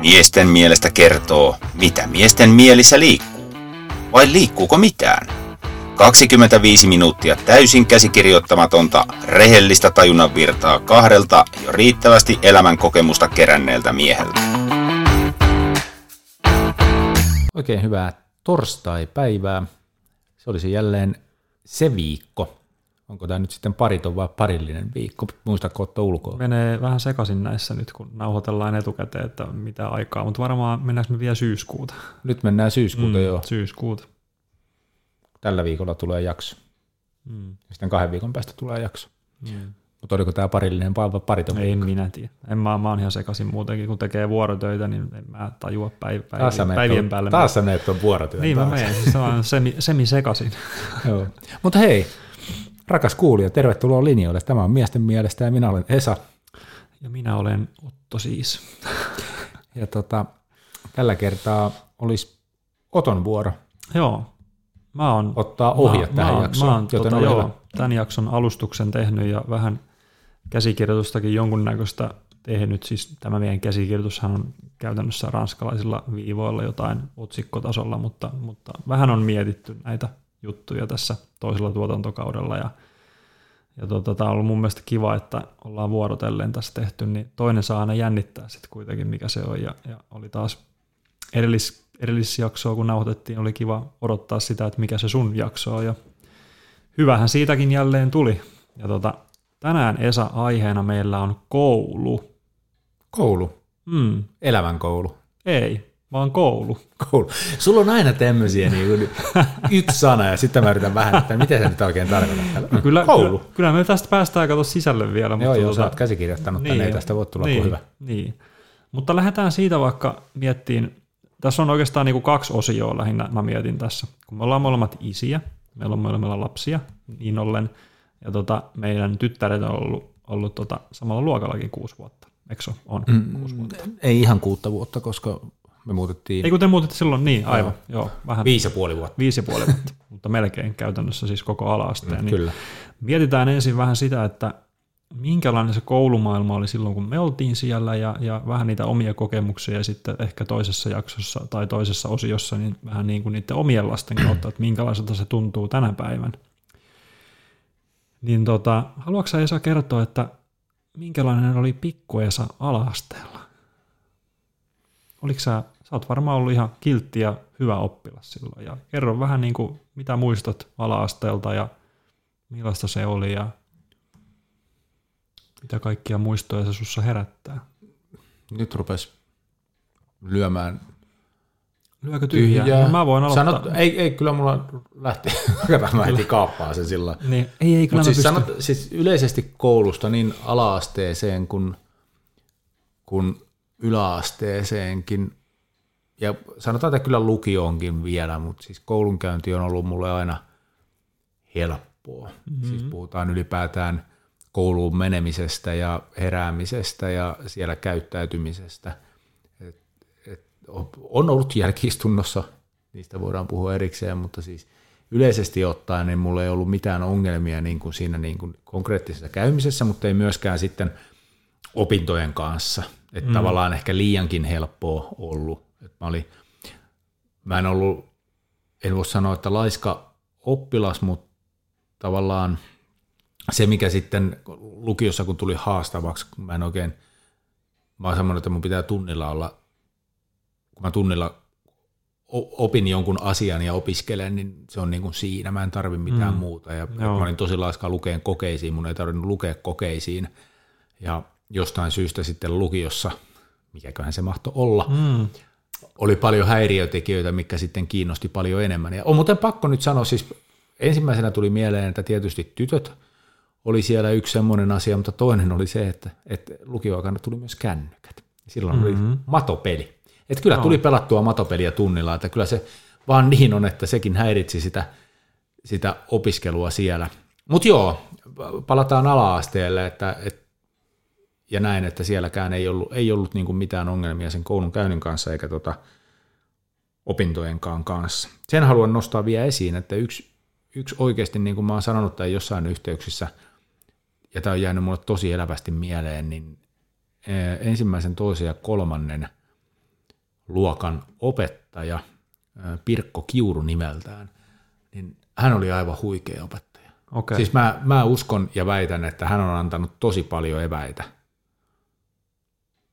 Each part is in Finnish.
Miesten mielestä kertoo, mitä miesten mielissä liikkuu. Vai liikkuuko mitään? 25 minuuttia täysin käsikirjoittamatonta, rehellistä tajunnan virtaa kahdelta jo riittävästi elämän kokemusta keränneeltä mieheltä. Oikein hyvää torstai-päivää. Se olisi jälleen se viikko. Onko tämä nyt sitten pariton vai parillinen viikko? Muistatko ottaa ulkoa? Menee vähän sekaisin näissä nyt, kun nauhoitellaan etukäteen, että mitä aikaa, mutta varmaan mennäänkö me vielä syyskuuta? Nyt mennään syyskuuta mm, joo. Syyskuuta. Tällä viikolla tulee jakso. Mm. Sitten kahden viikon päästä tulee jakso. Mm. Mutta oliko tämä parillinen vai pariton En viikko? minä tiedä. En mä, mä oon ihan sekaisin muutenkin, kun tekee vuorotöitä, niin en mä tajua päiv- Taas sä päivien, on- päälle. Taas sä meet on vuorotyön niin mä taakse. menen, siis se on semi, semi-sekaisin. Joo. Mutta hei, rakas kuulija, tervetuloa linjoille. Tämä on miesten mielestä ja minä olen Esa. Ja minä olen Otto siis. Ja tota, tällä kertaa olisi Oton vuoro Joo, mä oon, ottaa ohjat mä, tähän mä, oon- jaksoon. Mä oon joten tota, joo, tämän jakson alustuksen tehnyt ja vähän käsikirjoitustakin jonkunnäköistä tehnyt. Siis tämä meidän käsikirjoitushan on käytännössä ranskalaisilla viivoilla jotain otsikkotasolla, mutta, mutta vähän on mietitty näitä juttuja tässä toisella tuotantokaudella ja ja tota, tämä on ollut mun mielestä kiva, että ollaan vuorotellen tässä tehty, niin toinen saa aina jännittää sitten kuitenkin, mikä se on. Ja, ja oli taas edellis, edellisjaksoa, kun nauhoitettiin, oli kiva odottaa sitä, että mikä se sun jakso on. Ja hyvähän siitäkin jälleen tuli. Ja tota, tänään Esa aiheena meillä on koulu. Koulu, Mm, elämän koulu. ei, vaan koulu. Koulu. Sulla on aina tämmöisiä niin kuin, yksi sana ja sitten mä yritän vähän, että mitä se nyt oikein tarkoittaa. No kyllä, koulu. Kyllä, kyllä me tästä päästään kato sisälle vielä. Joo, joo, tota- sä oot käsikirjoittanut tänne, ei tästä voi tulla niin. kuin hyvä. Niin. Mutta lähdetään siitä vaikka miettiin, tässä on oikeastaan niin kuin kaksi osioa lähinnä mä mietin tässä. Kun me ollaan molemmat isiä, meillä on molemmilla lapsia, niin ollen, ja tota, meidän tyttäret on ollut, ollut tota, samalla luokallakin kuusi vuotta. Eikö se? On mm, kuusi vuotta. Ei ihan kuutta vuotta, koska me muutettiin Ei kun te muutitte silloin, niin aivan, joo, joo vähän viisi ja puoli vuotta. viisi ja puoli vuotta, mutta melkein käytännössä siis koko ala-asteen. Niin Kyllä. Mietitään ensin vähän sitä, että minkälainen se koulumaailma oli silloin, kun me oltiin siellä ja, ja vähän niitä omia kokemuksia ja sitten ehkä toisessa jaksossa tai toisessa osiossa niin vähän niin kuin niiden omien lasten kautta, että minkälaiselta se tuntuu tänä päivän. Niin tota, haluatko sä Esa kertoa, että minkälainen oli pikku Esa ala-asteella? Oliko sä, sä oot varmaan ollut ihan kiltti ja hyvä oppilas silloin ja kerro vähän niin kuin, mitä muistat ala-asteelta ja millaista se oli ja mitä kaikkia muistoja se sussa herättää. Nyt rupes lyömään Lyökö tyhjää? tyhjää. No, mä voin aloittaa. Sanot, ei, ei, kyllä mulla lähti. mä heti kaappaan sen sillä Niin, ei, ei, kyllä mä siis, sanot, siis yleisesti koulusta niin ala-asteeseen kuin, kuin yläasteeseenkin, ja sanotaan, että kyllä lukioonkin vielä, mutta siis koulunkäynti on ollut mulle aina helppoa. Mm-hmm. Siis puhutaan ylipäätään kouluun menemisestä ja heräämisestä ja siellä käyttäytymisestä. Et, et on ollut jälkiistunnossa, niistä voidaan puhua erikseen, mutta siis yleisesti ottaen niin mulla ei ollut mitään ongelmia niin kuin siinä niin kuin konkreettisessa käymisessä, mutta ei myöskään sitten opintojen kanssa. Että mm. tavallaan ehkä liiankin helppoa ollut. Et mä, olin, mä en ollut, en voi sanoa, että laiska oppilas, mutta tavallaan se, mikä sitten lukiossa, kun tuli haastavaksi, kun mä en oikein, mä oon semmoinen, että mun pitää tunnilla olla, kun mä tunnilla opin jonkun asian ja opiskelen, niin se on niin kuin siinä, mä en tarvi mitään mm. muuta. Ja Joo. mä olin tosi laiska lukeen kokeisiin, mun ei tarvinnut lukea kokeisiin. Ja jostain syystä sitten lukiossa, mikäköhän se mahtoi olla, Mm. oli paljon häiriötekijöitä, mikä sitten kiinnosti paljon enemmän. Ja on muuten pakko nyt sanoa, siis ensimmäisenä tuli mieleen, että tietysti tytöt oli siellä yksi semmoinen asia, mutta toinen oli se, että, että lukioaikana tuli myös kännykät. Silloin mm-hmm. oli matopeli. Että kyllä tuli pelattua matopeliä tunnilla, että kyllä se vaan niin on, että sekin häiritsi sitä, sitä opiskelua siellä. Mutta joo, palataan ala-asteelle, että, et, ja näin, että sielläkään ei ollut, ei ollut niinku mitään ongelmia sen koulun käynnin kanssa eikä tota opintojenkaan kanssa. Sen haluan nostaa vielä esiin, että yksi, yksi oikeasti, niin kuin mä oon sanonut tai jossain yhteyksissä, ja tämä on jäänyt mulle tosi elävästi mieleen, niin eh, ensimmäisen, toisen ja kolmannen luokan opettaja, Pirkko Kiuru nimeltään, niin hän oli aivan huikea opettaja. Okay. Siis mä, mä uskon ja väitän, että hän on antanut tosi paljon eväitä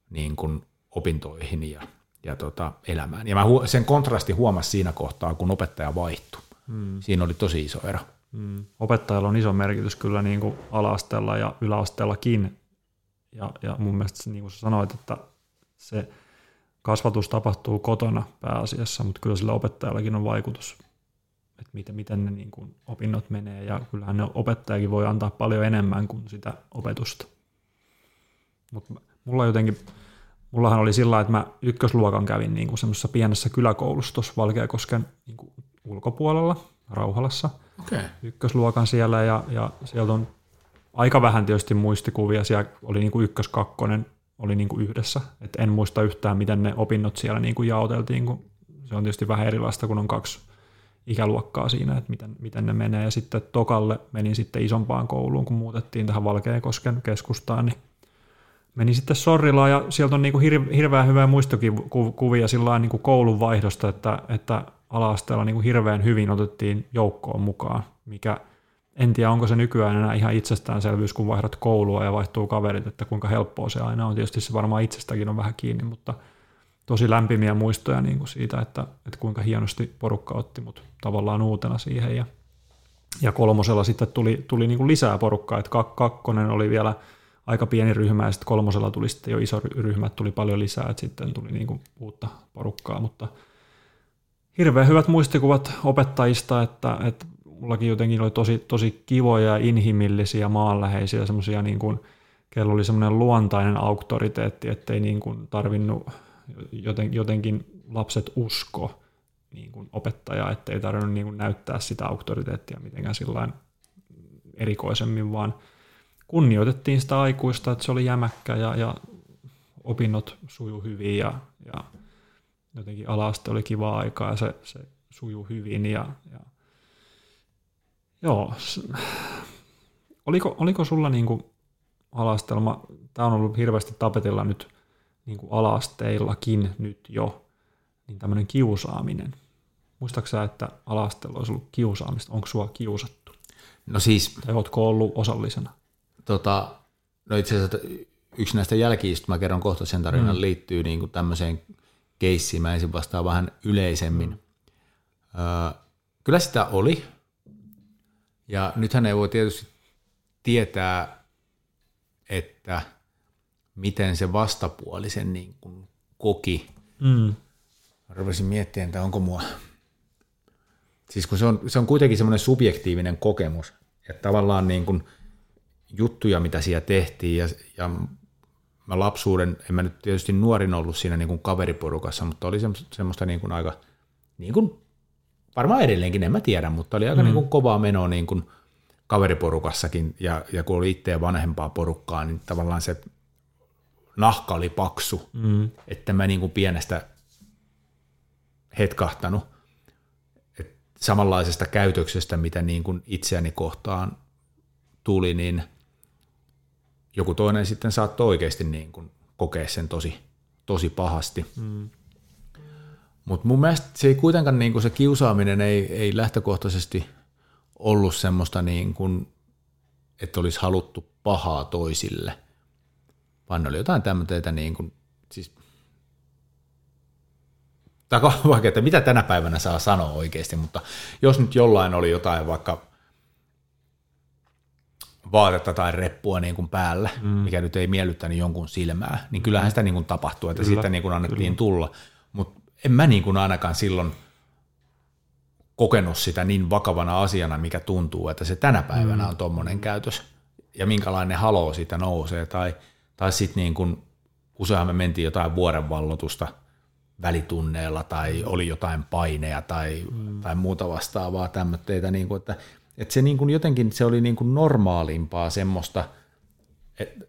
niin kuin opintoihin ja, ja tota, elämään. Ja mä sen kontrasti huomasin siinä kohtaa, kun opettaja vaihtui. Hmm. Siinä oli tosi iso ero. Hmm. Opettajalla on iso merkitys kyllä niin kuin ala-asteella ja yläasteellakin. Ja, ja mun mielestä niin kuin sä sanoit, että se kasvatus tapahtuu kotona pääasiassa, mutta kyllä sillä opettajallakin on vaikutus, että miten, miten ne niin kuin opinnot menee. Ja kyllähän ne opettajakin voi antaa paljon enemmän kuin sitä opetusta. Mutta mulla jotenkin mullahan oli sillä että mä ykkösluokan kävin niin kuin semmoisessa pienessä kyläkoulussa tuossa Valkeakosken niin kuin ulkopuolella, Rauhalassa. Okay. Ykkösluokan siellä ja, ja sieltä on aika vähän tietysti muistikuvia. Siellä oli niin kuin ykkös, kakkonen oli niin kuin yhdessä. Et en muista yhtään, miten ne opinnot siellä niin kuin jaoteltiin, kun se on tietysti vähän erilaista, kun on kaksi ikäluokkaa siinä, että miten, miten ne menee. Ja sitten tokalle menin sitten isompaan kouluun, kun muutettiin tähän Valkeakosken keskustaan, niin meni sitten Sorrilaan ja sieltä on niin kuin hirveän hyvää muistokuvia sillä niin kuin koulun vaihdosta, että, että ala-asteella kuin hirveän hyvin otettiin joukkoon mukaan, mikä en tiedä, onko se nykyään enää ihan itsestäänselvyys, kun vaihdat koulua ja vaihtuu kaverit, että kuinka helppoa se aina on. Tietysti se varmaan itsestäkin on vähän kiinni, mutta tosi lämpimiä muistoja niin kuin siitä, että, että kuinka hienosti porukka otti mut tavallaan uutena siihen. Ja, ja kolmosella sitten tuli, tuli niin kuin lisää porukkaa, että kakkonen oli vielä – aika pieni ryhmä ja sitten kolmosella tuli sitten jo iso ryhmä, tuli paljon lisää, että sitten tuli niinku uutta porukkaa, mutta hirveän hyvät muistikuvat opettajista, että, että mullakin jotenkin oli tosi, tosi kivoja, inhimillisiä, maanläheisiä, semmoisia niin kuin, kello oli semmoinen luontainen auktoriteetti, ettei niin kuin tarvinnut joten, jotenkin lapset usko niin kuin opettajaa, ettei tarvinnut niin kuin näyttää sitä auktoriteettia mitenkään sillä erikoisemmin, vaan – kunnioitettiin sitä aikuista, että se oli jämäkkä ja, ja opinnot suju hyvin ja, ja jotenkin alaaste oli kiva aikaa ja se, se sujuu hyvin. Ja, ja joo, oliko, oliko sulla niin kuin alastelma, tämä on ollut hirveästi tapetilla nyt niin kuin alasteillakin nyt jo, niin tämmöinen kiusaaminen. Muistaaksä, että alastella olisi ollut kiusaamista? Onko sua kiusattu? No siis... Tai ootko ollut osallisena? Tota, no itse asiassa yksi näistä jälkiistä, mä kerron kohta sen tarinan, mm. liittyy niin kuin tämmöiseen keissiin. Mä ensin vastaan vähän yleisemmin. Mm. Öö, kyllä sitä oli. Ja nythän ei voi tietysti tietää, että miten se vastapuolisen niin kuin koki. Mm. Rupesin miettimään, että onko mua... Siis kun se on, se on kuitenkin semmoinen subjektiivinen kokemus, että tavallaan niin kuin – juttuja, mitä siellä tehtiin ja, ja mä lapsuuden, en mä nyt tietysti nuorin ollut siinä niin kuin kaveriporukassa, mutta oli semmoista niin kuin aika, niin kuin, varmaan edelleenkin, en mä tiedä, mutta oli aika mm. niin kuin kovaa menoa niin kuin kaveriporukassakin ja, ja kun oli itse vanhempaa porukkaa, niin tavallaan se nahka oli paksu, mm. että mä niin kuin pienestä hetkahtanut Et samanlaisesta käytöksestä, mitä niin kuin itseäni kohtaan tuli, niin – joku toinen sitten saattoi oikeasti niin kuin kokea sen tosi, tosi pahasti. Mm. Mutta mun mielestä se ei kuitenkaan niin kuin se kiusaaminen ei, ei lähtökohtaisesti ollut semmoista, niin kuin, että olisi haluttu pahaa toisille, vaan ne oli jotain tämmöitä niin kuin, siis tai vaikka, että mitä tänä päivänä saa sanoa oikeasti, mutta jos nyt jollain oli jotain vaikka vaatetta tai reppua niin kuin päällä, mm. mikä nyt ei miellyttänyt jonkun silmää, niin kyllähän sitä niin kuin tapahtui, että Kyllä. siitä niin kuin annettiin Kyllä. tulla. Mutta en mä niin kuin ainakaan silloin kokenut sitä niin vakavana asiana, mikä tuntuu, että se tänä päivänä mm. on tuommoinen käytös ja minkälainen halo siitä nousee. Tai, tai sitten niin kuin, useinhan me mentiin jotain vuorenvallotusta välitunneella tai oli jotain paineja tai, mm. tai muuta vastaavaa tämmöitä, niin kuin, että – että se niin kuin jotenkin se oli niin kuin normaalimpaa semmoista että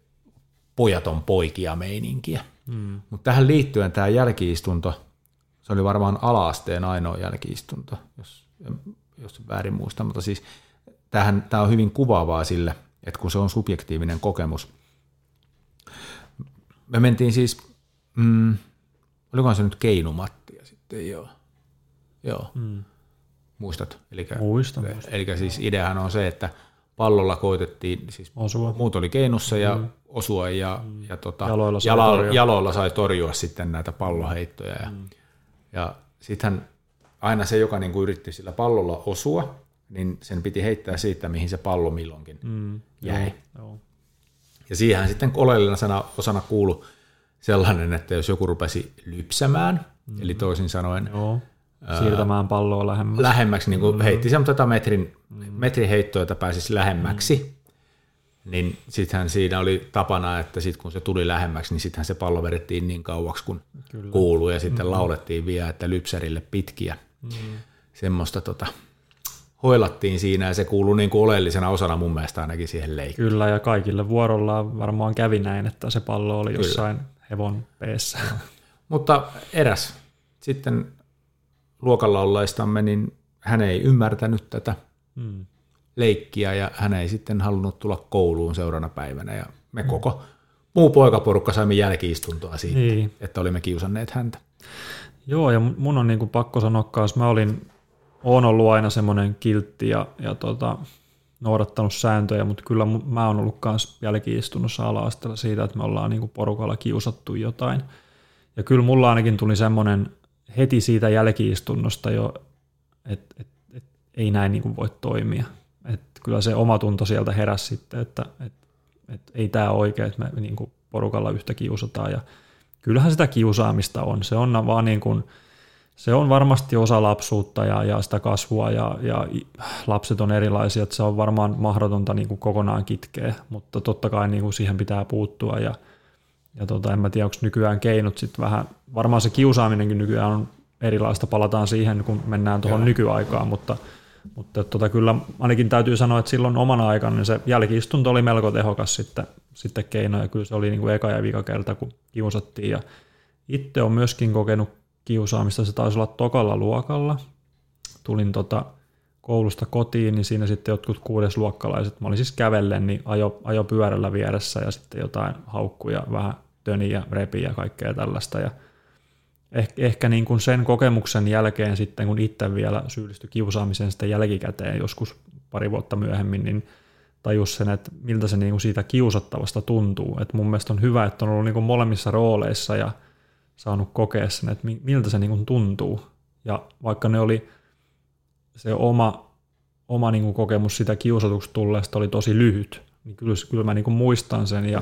pojat on poikia meininkiä. Mm. Mutta tähän liittyen tämä jälkiistunto, se oli varmaan alaasteen ainoa jälkiistunto, jos, jos väärin muista, mutta siis tämähän, tämä on hyvin kuvaavaa sille, että kun se on subjektiivinen kokemus. Me mentiin siis mm, olikohan se nyt Keinumattia sitten, joo. Joo. Mm. Muistat? Elikkä, muistan, muistan. Eli siis ideahan on se, että pallolla koitettiin, siis Osua. muut oli keinussa ja mm. osua ja, mm. ja tota, Jaloilla sai jala, torjua. jaloilla sai torjua sitten näitä palloheittoja. Ja, mm. ja sittenhän aina se, joka niin kuin yritti sillä pallolla osua, niin sen piti heittää siitä, mihin se pallo milloinkin Mm. jäi. Joo. Ja siihen sitten oleellisena osana kuulu sellainen, että jos joku rupesi lypsämään, mm. eli toisin sanoen Joo. Siirtämään palloa lähemmäs. lähemmäksi, niin kuin heitti semmoista metrin, metrin heittoa, että pääsisi lähemmäksi, niin sittenhän siinä oli tapana, että sit kun se tuli lähemmäksi, niin sittenhän se pallo vedettiin niin kauaksi kuin Kyllä. kuului, ja sitten laulettiin vielä, että lypsärille pitkiä. Semmoista tota, hoilattiin siinä, ja se kuuluu niin kuin oleellisena osana mun mielestä ainakin siihen leikkiin. Kyllä, ja kaikille vuorollaan varmaan kävi näin, että se pallo oli jossain hevon peessä. Mutta eräs sitten luokalla ollaistamme, niin hän ei ymmärtänyt tätä Mm. leikkiä ja hän ei sitten halunnut tulla kouluun seuraavana päivänä ja me koko muu poikaporukka saimme jälkiistuntoa siitä, Niin. että olimme kiusanneet häntä. Joo, ja mun on niinku pakko sanoa kanssa, mä olin, oon ollut aina semmoinen kiltti ja, ja tota, noudattanut sääntöjä, mutta kyllä mä oon ollut myös jälkiistunnossa ala siitä, että me ollaan niinku porukalla kiusattu jotain. Ja kyllä mulla ainakin tuli semmoinen heti siitä jälkiistunnosta jo, että et, et, ei näin niinku voi toimia. Et kyllä se omatunto sieltä heräsi sitten, että et, et ei tämä oikein, että me niinku porukalla yhtä kiusataan. Ja kyllähän sitä kiusaamista on. Se on vaan niin kuin, se on varmasti osa lapsuutta ja, ja sitä kasvua ja, ja lapset on erilaisia, että se on varmaan mahdotonta niin kuin kokonaan kitkeä, mutta totta kai niin kuin siihen pitää puuttua ja, ja tota, en mä tiedä, onko nykyään keinot sitten vähän, varmaan se kiusaaminenkin nykyään on erilaista, palataan siihen, kun mennään tuohon nykyaikaan, mutta, mutta tota, kyllä ainakin täytyy sanoa, että silloin omana aikana niin se jälkiistunto oli melko tehokas sitten, sitten keino, ja kyllä se oli niin kuin eka ja vika kerta, kun kiusattiin, ja itse on myöskin kokenut kiusaamista, se taisi olla tokalla luokalla, tulin tota koulusta kotiin, niin siinä sitten jotkut kuudesluokkalaiset, mä olin siis kävellen, niin ajo, ajo pyörällä vieressä ja sitten jotain haukkuja, vähän töniä, repiä ja kaikkea tällaista. Ja ehkä, ehkä niin kuin sen kokemuksen jälkeen sitten, kun itse vielä syyllistyi kiusaamiseen sitten jälkikäteen joskus pari vuotta myöhemmin, niin tajus sen, että miltä se niin kuin siitä kiusattavasta tuntuu. Et mun mielestä on hyvä, että on ollut niin kuin molemmissa rooleissa ja saanut kokea sen, että mi- miltä se niin kuin tuntuu. Ja vaikka ne oli se oma, oma niin kuin kokemus sitä kiusatuksi tulleesta oli tosi lyhyt, niin kyllä, kyllä mä niin kuin muistan sen ja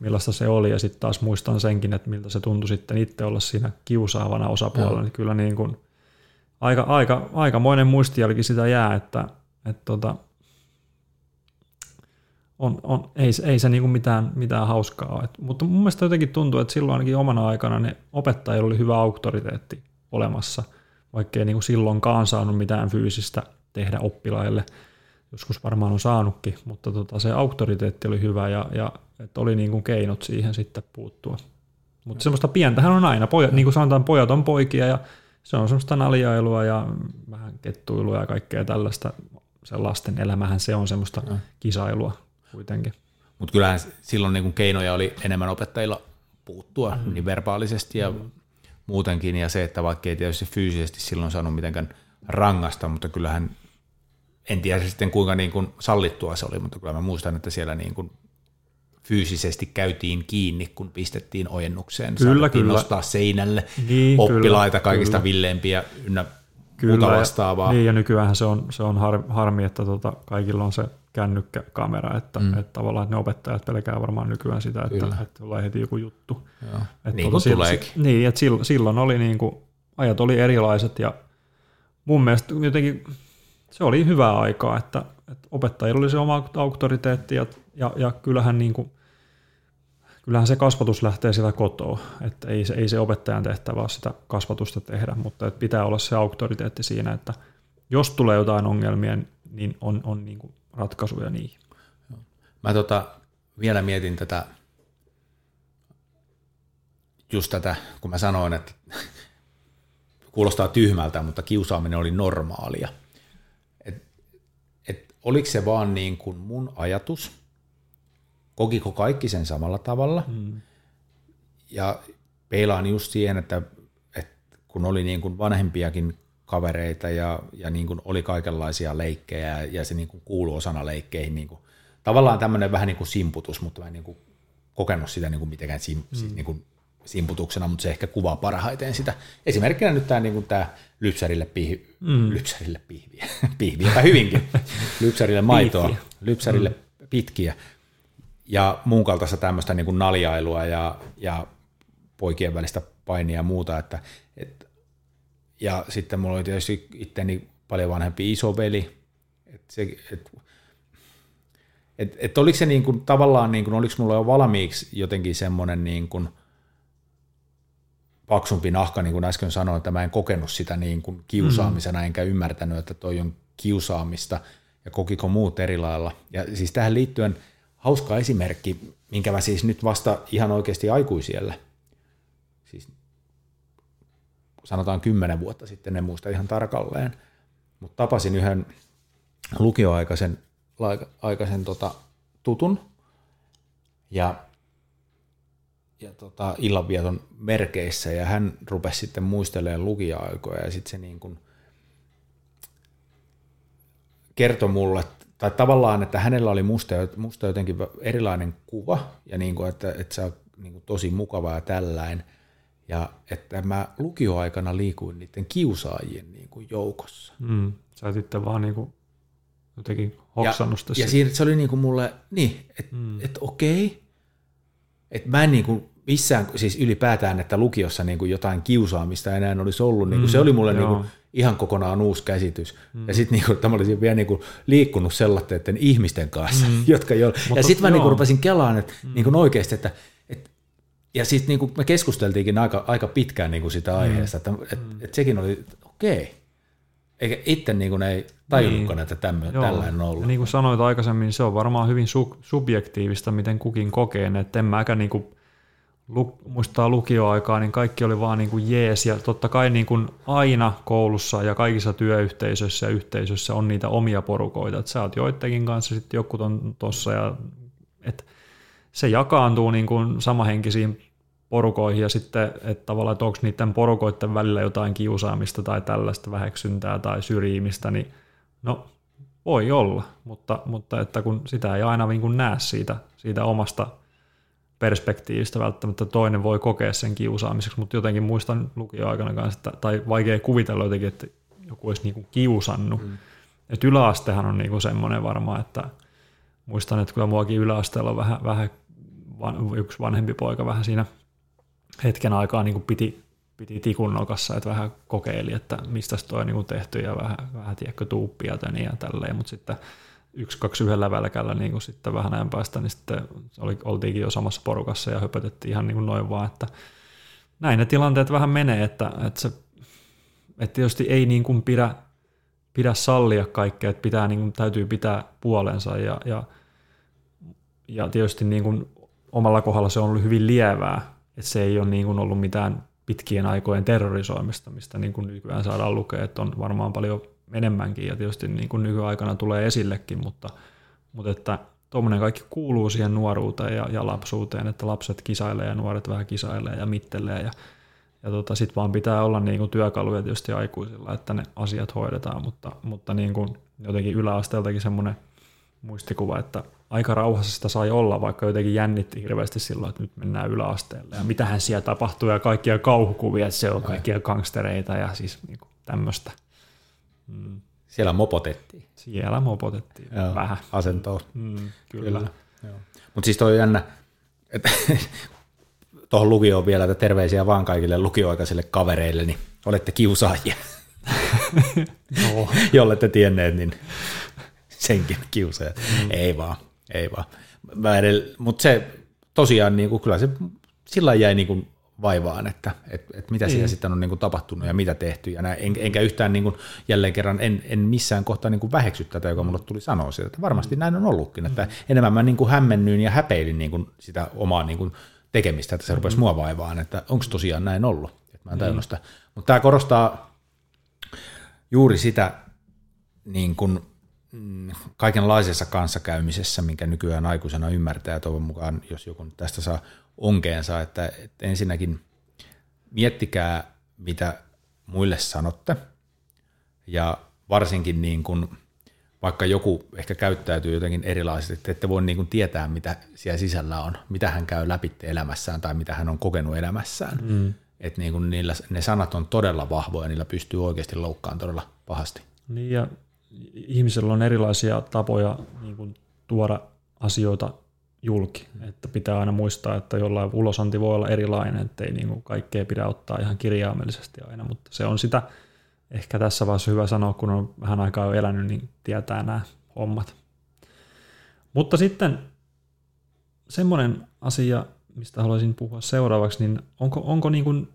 millaista se oli, ja sitten taas muistan senkin, että miltä se tuntui sitten itse olla siinä kiusaavana osapuolella, niin kyllä niin kuin aika, aika, aikamoinen muistijälki sitä jää, että, että tota, on, on, ei, ei se niin kuin mitään, mitään hauskaa ole. Et, mutta mun mielestä jotenkin tuntuu, että silloin ainakin omana aikana ne opettajilla oli hyvä auktoriteetti olemassa, vaikkei niin kuin silloinkaan saanut mitään fyysistä tehdä oppilaille. Joskus varmaan on saanutkin, mutta tota, se auktoriteetti oli hyvä ja, ja että oli niin kuin keinot siihen sitten puuttua. Mutta semmoista pientähän on aina. Pojat, niin kuin sanotaan, pojat on poikia ja se on semmoista naljailua ja vähän kettuilua ja kaikkea tällaista. Se lasten elämähän se on semmoista kisailua kuitenkin. Mutta kyllähän silloin niin kun keinoja oli enemmän opettajilla puuttua mm. niin verbaalisesti ja mm. Muutenkin, ja se, että vaikka ei tietysti fyysisesti silloin saanut mitenkään rangasta, mutta kyllähän en tiedä sitten kuinka niin kuin sallittua se oli, mutta kyllä mä muistan, että siellä niin kuin fyysisesti käytiin kiinni, kun pistettiin ojennukseen. Kyllä, kyllä. nostaa seinälle Niin, oppilaita kyllä, kaikista kyllä. villeimpiä ynnä Kyllä, muuta ja- vastaavaa. Niin, ja nykyään se on, se on har, harmi, että tota, kaikilla on se kännykkäkamera, että, mm. että tavallaan että ne opettajat pelkää varmaan nykyään sitä, että, Kyllä. että tulee heti joku juttu. Joo. Että Niin tota, kuin. Niin, että silloin, silloin oli niin kuin, ajat oli erilaiset ja mun mielestä jotenkin se oli hyvää aikaa, että, että opettajilla oli se oma auktoriteetti ja, ja, ja kyllähän, niin kuin, kyllähän se kasvatus lähtee sitä kotoa, että ei se, ei se opettajan tehtävä ole sitä kasvatusta tehdä, mutta että pitää olla se auktoriteetti siinä, että jos tulee jotain ongelmia, niin on, on niin kuin ratkaisuja niihin. Mä tota, vielä mietin tätä, just tätä, kun mä sanoin, että kuulostaa tyhmältä, mutta kiusaaminen oli normaalia. Et, et oliko se vaan niin kuin mun ajatus, kokiko kaikki sen samalla tavalla, mm. ja peilaan just siihen, että, että kun oli niin kuin vanhempiakin kavereita ja, ja niin kuin oli kaikenlaisia leikkejä ja se niin kuin kuului osana leikkeihin. Niin kuin, tavallaan tämmöinen vähän niin kuin simputus, mutta mä en niin kuin kokenut sitä niin kuin mitenkään sim, mm. niin kuin simputuksena, mutta se ehkä kuvaa parhaiten sitä. Esimerkkinä nyt tämä, niin kuin tämä lypsärille, pihvi, mm. lypsärille pihviä, pihviä hyvinkin, lypsärille maitoa, pitkiä. lypsärille mm. pitkiä ja muun kaltaista tämmöistä niin kuin naljailua ja, ja poikien välistä painia ja muuta, että, et, ja sitten mulla oli tietysti itteni paljon vanhempi isoveli, että se, et, et, et oliko se niin kuin, tavallaan, niin kuin, oliko mulla jo valmiiksi jotenkin semmoinen niin kuin, paksumpi nahka, niin kuin äsken sanoin, että mä en kokenut sitä niin kuin kiusaamisena, enkä ymmärtänyt, että toi on kiusaamista, ja kokiko muut eri lailla. Ja siis tähän liittyen hauska esimerkki, minkä mä siis nyt vasta ihan oikeasti aikuisiellä, siis sanotaan kymmenen vuotta sitten, en muista ihan tarkalleen, mutta tapasin yhden lukioaikaisen aikaisen tota, tutun, ja ja tota, illanvieton merkeissä ja hän rupesi sitten muistelemaan lukija-aikoja ja sitten se niin kuin kertoi mulle, tai tavallaan, että hänellä oli musta, musta jotenkin erilainen kuva ja niin kuin, että, että on niin kuin tosi mukava ja tällainen. Ja että mä lukioaikana liikuin niiden kiusaajien niin kuin joukossa. Mm. Sä et itse vaan niin kuin jotenkin hoksannut Ja, ja siinä, se oli niin kuin mulle, niin, että mm. et okei, että mä en niin kuin missään, siis ylipäätään, että lukiossa niin kuin jotain kiusaamista enää olisi ollut, niin kuin mm, se oli mulle niin kuin ihan kokonaan uusi käsitys. Mm. Ja sitten niin mä olisin vielä niin kuin liikkunut sellaisten ihmisten kanssa, mm. jotka jo... Ja sitten mä niin kuin rupesin kelaan, että mm. niin kuin oikeasti, että ja sitten niin kuin me keskusteltiinkin aika, aika pitkään niin kuin sitä mm. aiheesta, että, että, että, että sekin oli, okei, okay. eikä itse niin kuin ei tajunnutkaan, niin. että tämmöinen, tällainen on ollut. Ja niin kuin sanoit aikaisemmin, se on varmaan hyvin su- subjektiivista, miten kukin kokee, että en mäkään niin kuin lu, muistaa lukioaikaa, niin kaikki oli vaan niin kuin jees. Ja totta kai niin kuin aina koulussa ja kaikissa työyhteisöissä ja yhteisöissä on niitä omia porukoita. Että sä oot joidenkin kanssa, sitten joku on tossa. Ja, et se jakaantuu niin kuin samahenkisiin porukoihin ja sitten, että tavallaan, että onko niiden porukoiden välillä jotain kiusaamista tai tällaista väheksyntää tai syrjimistä, niin no voi olla, mutta, mutta että kun sitä ei aina niin kuin näe siitä, siitä omasta perspektiivistä välttämättä toinen voi kokea sen kiusaamiseksi, mutta jotenkin muistan lukioaikana kanssa, että, tai vaikea kuvitella jotenkin, että joku olisi niinku kiusannut. Mm. Et yläastehan on niinku semmoinen varmaan, että muistan, että kyllä muakin yläasteella on vähän, vähän van, yksi vanhempi poika vähän siinä hetken aikaa niin piti, piti tikun nokassa, että vähän kokeili, että mistä toi on niin tehty ja vähän, vähän tiedätkö, tuuppia ja tälleen, mutta sitten yksi, kaksi yhdellä välkällä niin kuin sitten vähän ajan päästä, niin sitten oli, oltiinkin jo samassa porukassa ja höpötettiin ihan niin kuin noin vaan, että näin ne tilanteet vähän menee, että, että, se, että tietysti ei niin kuin pidä, pidä sallia kaikkea, että pitää, niin kuin, täytyy pitää puolensa ja, ja, ja tietysti niin kuin omalla kohdalla se on ollut hyvin lievää, että se ei ole niin kuin ollut mitään pitkien aikojen terrorisoimista, mistä niin kuin nykyään saadaan lukea, että on varmaan paljon enemmänkin ja tietysti niin kuin nykyaikana tulee esillekin, mutta, mutta että tuommoinen kaikki kuuluu siihen nuoruuteen ja, ja lapsuuteen, että lapset kisailee ja nuoret vähän kisailee ja mittelee ja, ja tota, sitten vaan pitää olla niin kuin työkaluja tietysti aikuisilla, että ne asiat hoidetaan, mutta, mutta niin kuin jotenkin yläasteeltakin semmoinen muistikuva, että aika rauhassa sitä sai olla, vaikka jotenkin jännitti hirveästi silloin, että nyt mennään yläasteelle ja mitähän siellä tapahtuu ja kaikkia kauhukuvia, että se on kaikkia gangstereita ja siis niin tämmöistä. Mm. Siellä mopotettiin. Siellä mopotettiin Joo, vähän. Asentoa. Mm, kyllä. kyllä. Mutta siis toi on jännä, että tuohon lukioon vielä, että terveisiä vaan kaikille lukioaikaisille kavereille, niin olette kiusaajia. no. Jolle te tienneet, niin senkin kiusaajat. Mm. Ei vaan, ei vaan. Mutta se tosiaan, niin kuin, kyllä se sillä jäi niin kuin vaivaan, että et, et mitä niin. siellä sitten on niin kuin tapahtunut ja mitä tehty. Ja näin, en, enkä yhtään niin kuin, jälleen kerran, en, en missään kohtaa niin kuin väheksy tätä, joka mulle tuli sanoa sitä, että varmasti mm. näin on ollutkin. Että mm. enemmän mä niin kuin hämmennyin ja häpeilin niin kuin sitä omaa niin kuin tekemistä, että se rupesi mm. mua vaivaan, että onko tosiaan näin ollut. Että mä en tajunnut sitä. Mutta tämä korostaa juuri sitä niin kuin, mm, kaikenlaisessa kanssakäymisessä, minkä nykyään aikuisena ymmärtää, ja toivon mukaan, jos joku tästä saa onkeensa, että, että ensinnäkin miettikää, mitä muille sanotte, ja varsinkin niin kuin, vaikka joku ehkä käyttäytyy jotenkin erilaisesti, että ette voi niin kuin tietää, mitä siellä sisällä on, mitä hän käy läpi elämässään tai mitä hän on kokenut elämässään. Mm. Että niin kuin niillä, ne sanat on todella vahvoja, niillä pystyy oikeasti loukkaamaan todella pahasti. Niin ja ihmisellä on erilaisia tapoja niin kuin tuoda asioita julki. Että pitää aina muistaa, että jollain ulosanti voi olla erilainen, ettei niin kuin kaikkea pidä ottaa ihan kirjaimellisesti aina, mutta se on sitä ehkä tässä vaiheessa hyvä sanoa, kun on vähän aikaa jo elänyt, niin tietää nämä hommat. Mutta sitten semmoinen asia, mistä haluaisin puhua seuraavaksi, niin onko, onko niin kuin,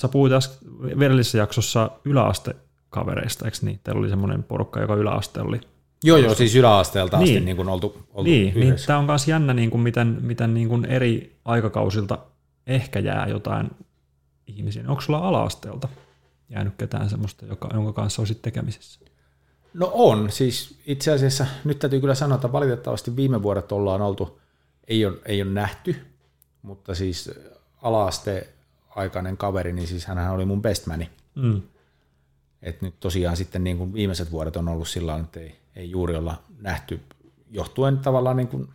sä puhuit äsken jaksossa yläastekavereista, eikö niin? Teillä oli semmoinen porukka, joka yläaste oli Joo, joo, siis yläasteelta asti niin, niin kuin oltu, oltu niin, niin, tämä on myös jännä, niin kuin miten, miten niin kuin eri aikakausilta ehkä jää jotain ihmisiä. Onko sulla ala-asteelta jäänyt ketään semmoista, joka, jonka kanssa olisit tekemisissä? No on, siis itse asiassa nyt täytyy kyllä sanoa, että valitettavasti viime vuodet ollaan oltu, ei ole, ei ole nähty, mutta siis ala-aste aikainen kaveri, niin siis hän oli mun bestmani. Mm. Et nyt tosiaan sitten niin kuin viimeiset vuodet on ollut sillä tavalla, että ei, ei juuri olla nähty johtuen tavallaan niin kuin,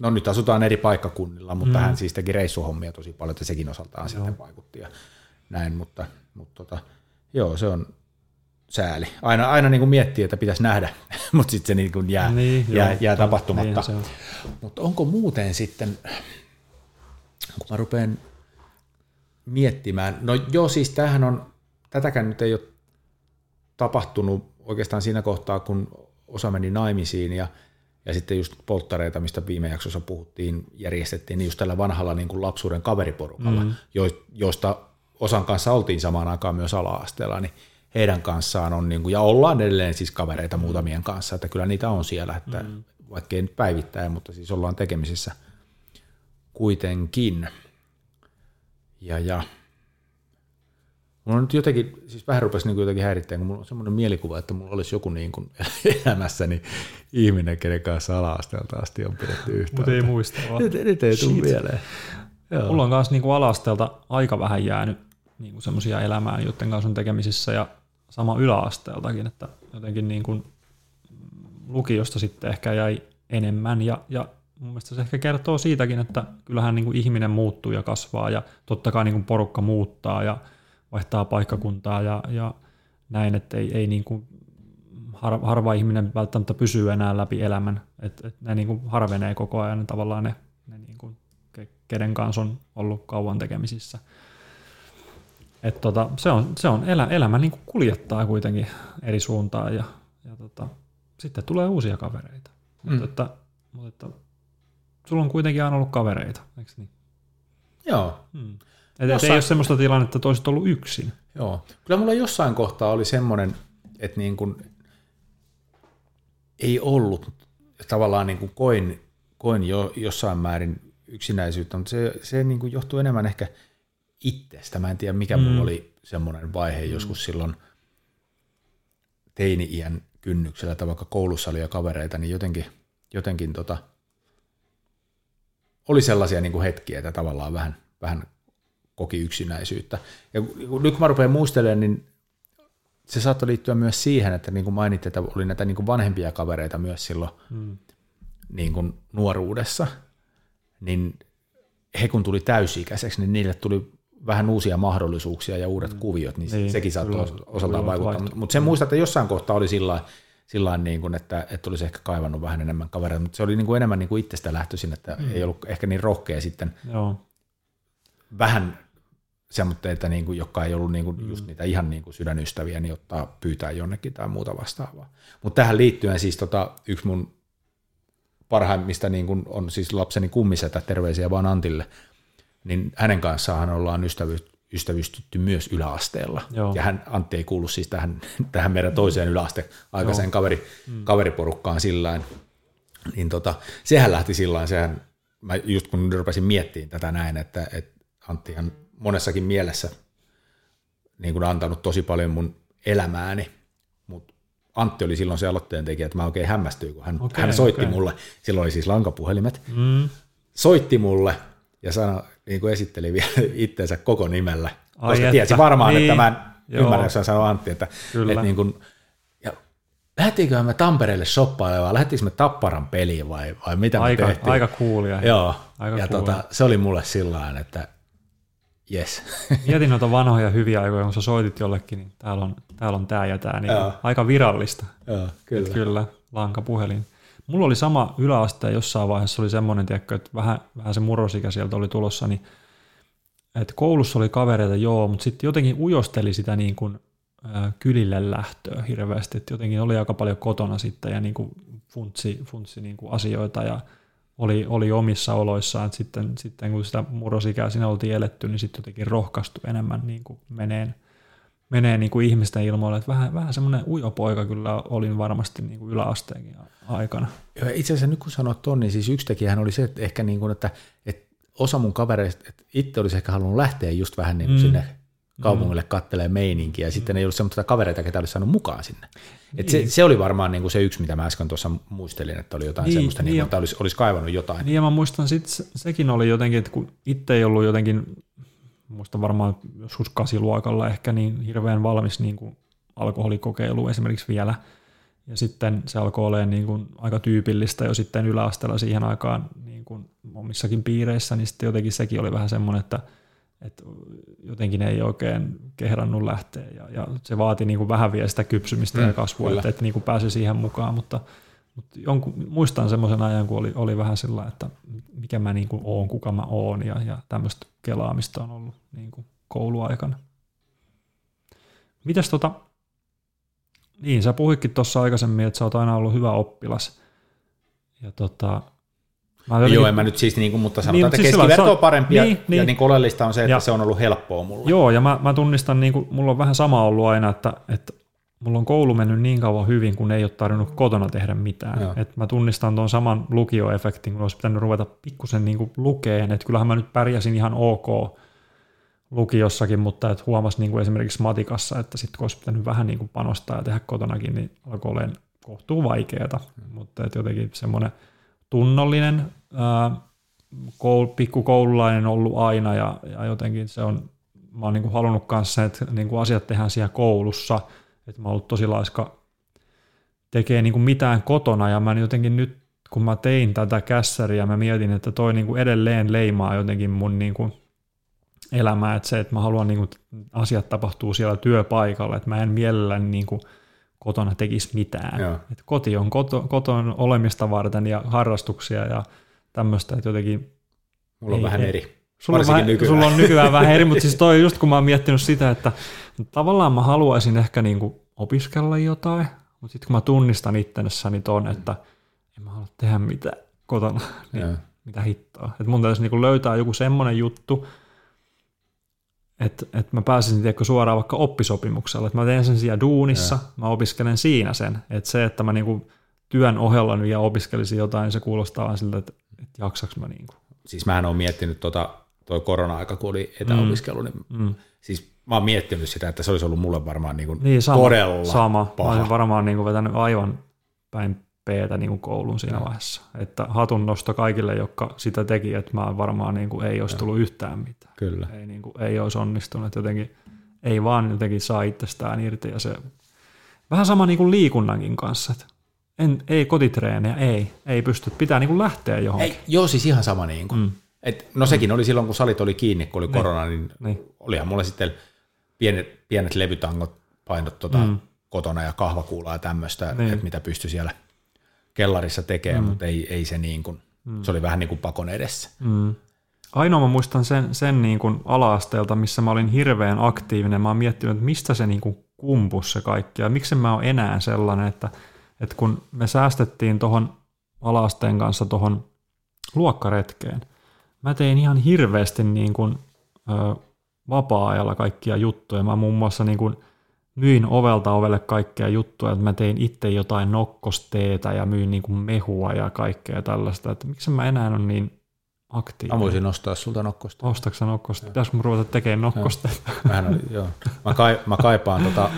no nyt asutaan eri paikkakunnilla, mutta mm. hän siis teki reissuhommia tosi paljon, että sekin osaltaan joo. sitten vaikutti ja näin, mutta, mutta tota, joo, se on sääli. Aina, aina niin kuin miettii, että pitäisi nähdä, mutta sitten se niin kuin jää, niin, jää, joo, jää tapahtumatta. Niin, mutta onko muuten sitten, kun mä rupean miettimään, no joo siis tämähän on, tätäkään nyt ei ole tapahtunut oikeastaan siinä kohtaa, kun osa meni naimisiin ja, ja sitten just polttareita, mistä viime jaksossa puhuttiin, järjestettiin niin just tällä vanhalla niin kuin lapsuuden kaveriporukalla, mm. jo, joista osan kanssa oltiin samaan aikaan myös ala-asteella, niin heidän kanssaan on, niin kuin, ja ollaan edelleen siis kavereita mm. muutamien kanssa, että kyllä niitä on siellä, että mm. vaikka ei nyt päivittäin, mutta siis ollaan tekemisissä kuitenkin. Ja, ja Mulla nyt jotenkin, siis vähän rupesi niin jotenkin häirittämään, kun mulla on semmoinen mielikuva, että mulla olisi joku niin kuin elämässäni ihminen, kenen kanssa ala-asteelta asti on pidetty yhtä. Mutta ei muista vaan. Nyt, nyt ei tule mieleen. Joo. Mulla on kanssa niin ala-asteelta aika vähän jäänyt niin kuin semmoisia elämää, joiden kanssa on tekemisissä ja sama yläasteeltakin, että jotenkin niin kuin lukiosta sitten ehkä jäi enemmän ja, ja mun mielestä se ehkä kertoo siitäkin, että kyllähän niin kuin ihminen muuttuu ja kasvaa ja totta kai niin kuin porukka muuttaa ja vaihtaa paikkakuntaa ja, ja näin, että ei, ei niin kuin har, harva ihminen välttämättä pysyy enää läpi elämän, että et ne niin kuin harvenee koko ajan tavallaan ne, ne niin kuin, kenen kanssa on ollut kauan tekemisissä. Et tota, se on, se on elä, elämä niin kuin kuljettaa kuitenkin eri suuntaan ja, ja tota, sitten tulee uusia kavereita. Mm. Mutta, että, mutta että, sulla on kuitenkin aina ollut kavereita, eikö niin? Joo. Hmm. Et jossain... ei ole semmoista tilannetta, että olisit ollut yksin. Joo. Kyllä mulla jossain kohtaa oli semmoinen, että niin kuin ei ollut, tavallaan niin kuin koin, koin jo jossain määrin yksinäisyyttä, mutta se, se niin kuin johtuu enemmän ehkä itsestä. Mä en tiedä, mikä mm. mulla oli semmoinen vaihe mm. joskus silloin teini-iän kynnyksellä, tai vaikka koulussa oli jo kavereita, niin jotenkin, jotenkin tota, oli sellaisia niin kuin hetkiä, että tavallaan vähän, vähän koki yksinäisyyttä. Ja nyt kun mä rupean muistelemaan, niin se saattoi liittyä myös siihen, että niin kuin mainit, että oli näitä niin kuin vanhempia kavereita myös silloin hmm. niin kuin nuoruudessa, niin he kun tuli täysi-ikäiseksi, niin niille tuli vähän uusia mahdollisuuksia ja uudet hmm. kuviot, niin, niin se saattoi kyllä, osaltaan vaikuttaa. Mutta sen muista, että jossain kohtaa oli sillä sillä niin kuin, että, että olisi ehkä kaivannut vähän enemmän kavereita, mutta se oli niin kuin enemmän niin kuin itsestä lähtöisin, että mm. ei ollut ehkä niin rohkea sitten Joo. vähän semmoitteita, niin kuin, jotka ei ollut niin kuin, mm. just niitä ihan niin kuin sydänystäviä, niin ottaa pyytää jonnekin tai muuta vastaavaa. Mutta tähän liittyen siis tota, yksi mun parhaimmista niin kuin on siis lapseni kummisetä, terveisiä vaan Antille, niin hänen kanssaan ollaan ystävy, ystävystytty myös yläasteella. Joo. Ja hän, Antti ei kuulu siis tähän, tähän meidän toiseen yläaste aikaiseen kaveri, mm. kaveriporukkaan sillä Niin tota, sehän lähti sillä sehän, mä just kun rupesin miettimään tätä näin, että, että Anttihan monessakin mielessä niin kuin antanut tosi paljon mun elämääni, mutta Antti oli silloin se aloitteen tekijä, että mä oikein hämmästyin, kun hän, okay, hän soitti okay. mulle, silloin oli siis lankapuhelimet, mm. soitti mulle ja sanoi, niin kuin esitteli vielä itteensä koko nimellä, Ai koska että, tiesi varmaan, niin, että mä en joo. ymmärrä, jos hän sanoo Antti, että, Kyllä. että niin kuin, ja me Tampereelle shoppailemaan, vai lähettiinkö me Tapparan peliin vai, vai mitä Aika, me tehtiin? aika coolia. Joo, Aika ja cool. tota, se oli mulle sillä että yes. Mietin noita vanhoja hyviä aikoja, kun sä soitit jollekin, niin täällä on, täällä on tää ja tää, niin Joo. aika virallista. Joo, kyllä. Kyllä, lankapuhelin. Mulla oli sama yläaste jossain vaiheessa oli semmoinen, tiedätkö, että vähän, vähän se murrosikä sieltä oli tulossa, niin että koulussa oli kavereita, joo, mutta sitten jotenkin ujosteli sitä niin kuin, ää, kylille lähtöä hirveästi, että jotenkin oli aika paljon kotona sitten ja niin kuin funtsi, funtsi niin kuin asioita ja oli, oli omissa oloissaan, että sitten, sitten kun sitä murrosikää siinä oltiin eletty, niin sitten jotenkin rohkaistui enemmän niin kuin meneen, menee niin kuin ihmisten ilmoille, että vähän, vähän semmoinen ujo poika kyllä olin varmasti niin kuin yläasteenkin aikana. Itse asiassa nyt kun sanoit ton, niin siis yksi tekijähän oli se, että ehkä niin kuin, että, että osa mun kavereista, että itse olisi ehkä halunnut lähteä just vähän niin kuin mm. sinne kaupungille kattelee meininkiä, ja sitten ei ollut semmoista kavereita, ketä olisi saanut mukaan sinne. Et se, se, oli varmaan niin kuin se yksi, mitä mä äsken tuossa muistelin, että oli jotain Niin, niin, semmoista, niin, niin niin, että olisi, olisi kaivannut jotain. Niin ja mä muistan sitten, se, sekin oli jotenkin, että kun itse ei ollut jotenkin, muistan varmaan joskus kasiluokalla ehkä niin hirveän valmis niin kuin alkoholikokeilu esimerkiksi vielä, ja sitten se alkoi olemaan niin kuin aika tyypillistä jo sitten yläasteella siihen aikaan niin kuin omissakin piireissä, niin sitten jotenkin sekin oli vähän semmoinen, että, että jotenkin ei oikein kehrannut lähteä ja, ja se vaati niin kuin vähän vielä sitä kypsymistä mm, ja kasvua, että, että niin kuin pääsi siihen mukaan, mutta, mutta jonkun, muistan semmoisen ajan, kun oli, oli vähän sillä, että mikä mä niin kuin oon, kuka mä oon ja, ja tämmöistä kelaamista on ollut niin kuin kouluaikana. Mitäs tota, niin sä puhuitkin tuossa aikaisemmin, että sä oot aina ollut hyvä oppilas. Ja tota, mä jotenkin- Joo, en mä nyt siis, niin kuin, mutta sanotaan, Niin, että siis keskiverto on parempi, niin, ja, niin. ja niin kuin oleellista on se, että Ja- se on ollut helppoa mulle. Joo, ja mä, mä tunnistan, niin kuin, mulla on vähän sama ollut aina, että, että mulla on koulu mennyt niin kauan hyvin, kun ei ole tarvinnut kotona tehdä mitään. Joo. Et mä tunnistan tuon saman lukioefektin, kun olisi pitänyt ruveta pikkusen niin kuin lukeen, että kyllähän mä nyt pärjäsin ihan ok lukiossakin, mutta et huomas niin kuin esimerkiksi matikassa, että sitten kun olisi pitänyt vähän niin kuin panostaa ja tehdä kotonakin, niin alkoi olemaan kohtuu vaikeaa, mutta et jotenkin semmoinen tunnollinen koul, pikkukoululainen ollut aina ja, ja jotenkin se on, mä oon niin kuin halunnut kanssa, että niin kuin asiat tehdään siellä koulussa, että mä oon ollut tosi laiska tekee niin kuin mitään kotona ja mä jotenkin nyt, kun mä tein tätä kässäriä, mä mietin, että toi niin kuin edelleen leimaa jotenkin mun niin kuin elämää, että se, että mä haluan niin kuin, asiat tapahtuu siellä työpaikalla, että mä en mielelläni niin kuin kotona tekisi mitään. Joo. Et koti on koto, koton olemista varten ja harrastuksia ja tämmöistä, että jotenkin Mulla on Ei, vähän ei. eri. Sulla on, vähän, nykyään. sulla on nykyään vähän eri, mutta siis toi just kun mä oon miettinyt sitä, että tavallaan mä haluaisin ehkä niinku opiskella jotain, mutta sitten kun mä tunnistan itsenessäni ton, että en mä halua tehdä mitään kotona, niin Joo. mitä hittoa. Että mun täytyisi niinku löytää joku semmoinen juttu, että, että mä pääsisin tiedätkö, suoraan vaikka oppisopimuksella, että mä teen sen siellä duunissa, mä opiskelen siinä sen. Että se, että mä niinku työn ohella nyt ja opiskelisin jotain, niin se kuulostaa vaan siltä, että, että jaksaks mä niinku. Siis mähän olen miettinyt tota, toi korona-aika, kun oli etäopiskelu, niin Mm. siis mä oon miettinyt sitä, että se olisi ollut mulle varmaan niin kuin Niin, sama, todella sama. Mä paha. olisin varmaan niin kuin vetänyt aivan päin peetä niin kuin koulun siinä vaiheessa. Että hatun nosto kaikille, jotka sitä teki, että mä varmaan niin kuin ei olisi tullut yhtään mitään. Kyllä. Ei, niin kuin, ei olisi onnistunut. Jotenkin, ei vaan jotenkin saa itsestään irti. Ja se, vähän sama niin kuin liikunnankin kanssa. Että en, ei kotitreeniä, ei, ei pysty. Pitää niin kuin lähteä johonkin. Ei, joo, siis ihan sama niin kuin. Mm. Et, no sekin oli silloin, kun salit oli kiinni, kun oli korona, niin, Niin. olihan mulla sitten pienet, pienet levytangot painot tota, mm. kotona ja kahvakuulaa ja tämmöistä, Niin. niin. että mitä pystyi siellä kellarissa tekemään, mm. mutta ei, ei se niin kuin, mm. se oli vähän niin kuin pakon edessä. Mm. Ainoa mä muistan sen, sen niin kuin ala-asteelta, missä mä olin hirveän aktiivinen. Mä oon miettinyt, että mistä se niin kuin kumpus se kaikki ja miksi mä oon enää sellainen, että, että kun me säästettiin tuohon ala-asteen kanssa tuohon luokkaretkeen, mä tein ihan hirveästi niin kuin, ö, vapaa-ajalla kaikkia juttuja. Mä muun muassa niin kuin myin ovelta ovelle kaikkea juttuja, että mä tein itse jotain nokkosteetä ja myin niin kuin mehua ja kaikkea tällaista. Että miksi mä enää on niin Mä aktiivinen? voisin nostaa sulta nokkosta. Ostatko nokkosta? Pitäisikö mun ruveta tekemään nokkosteita? Mähän oli, joo. Mä, kai, mä kaipaan tota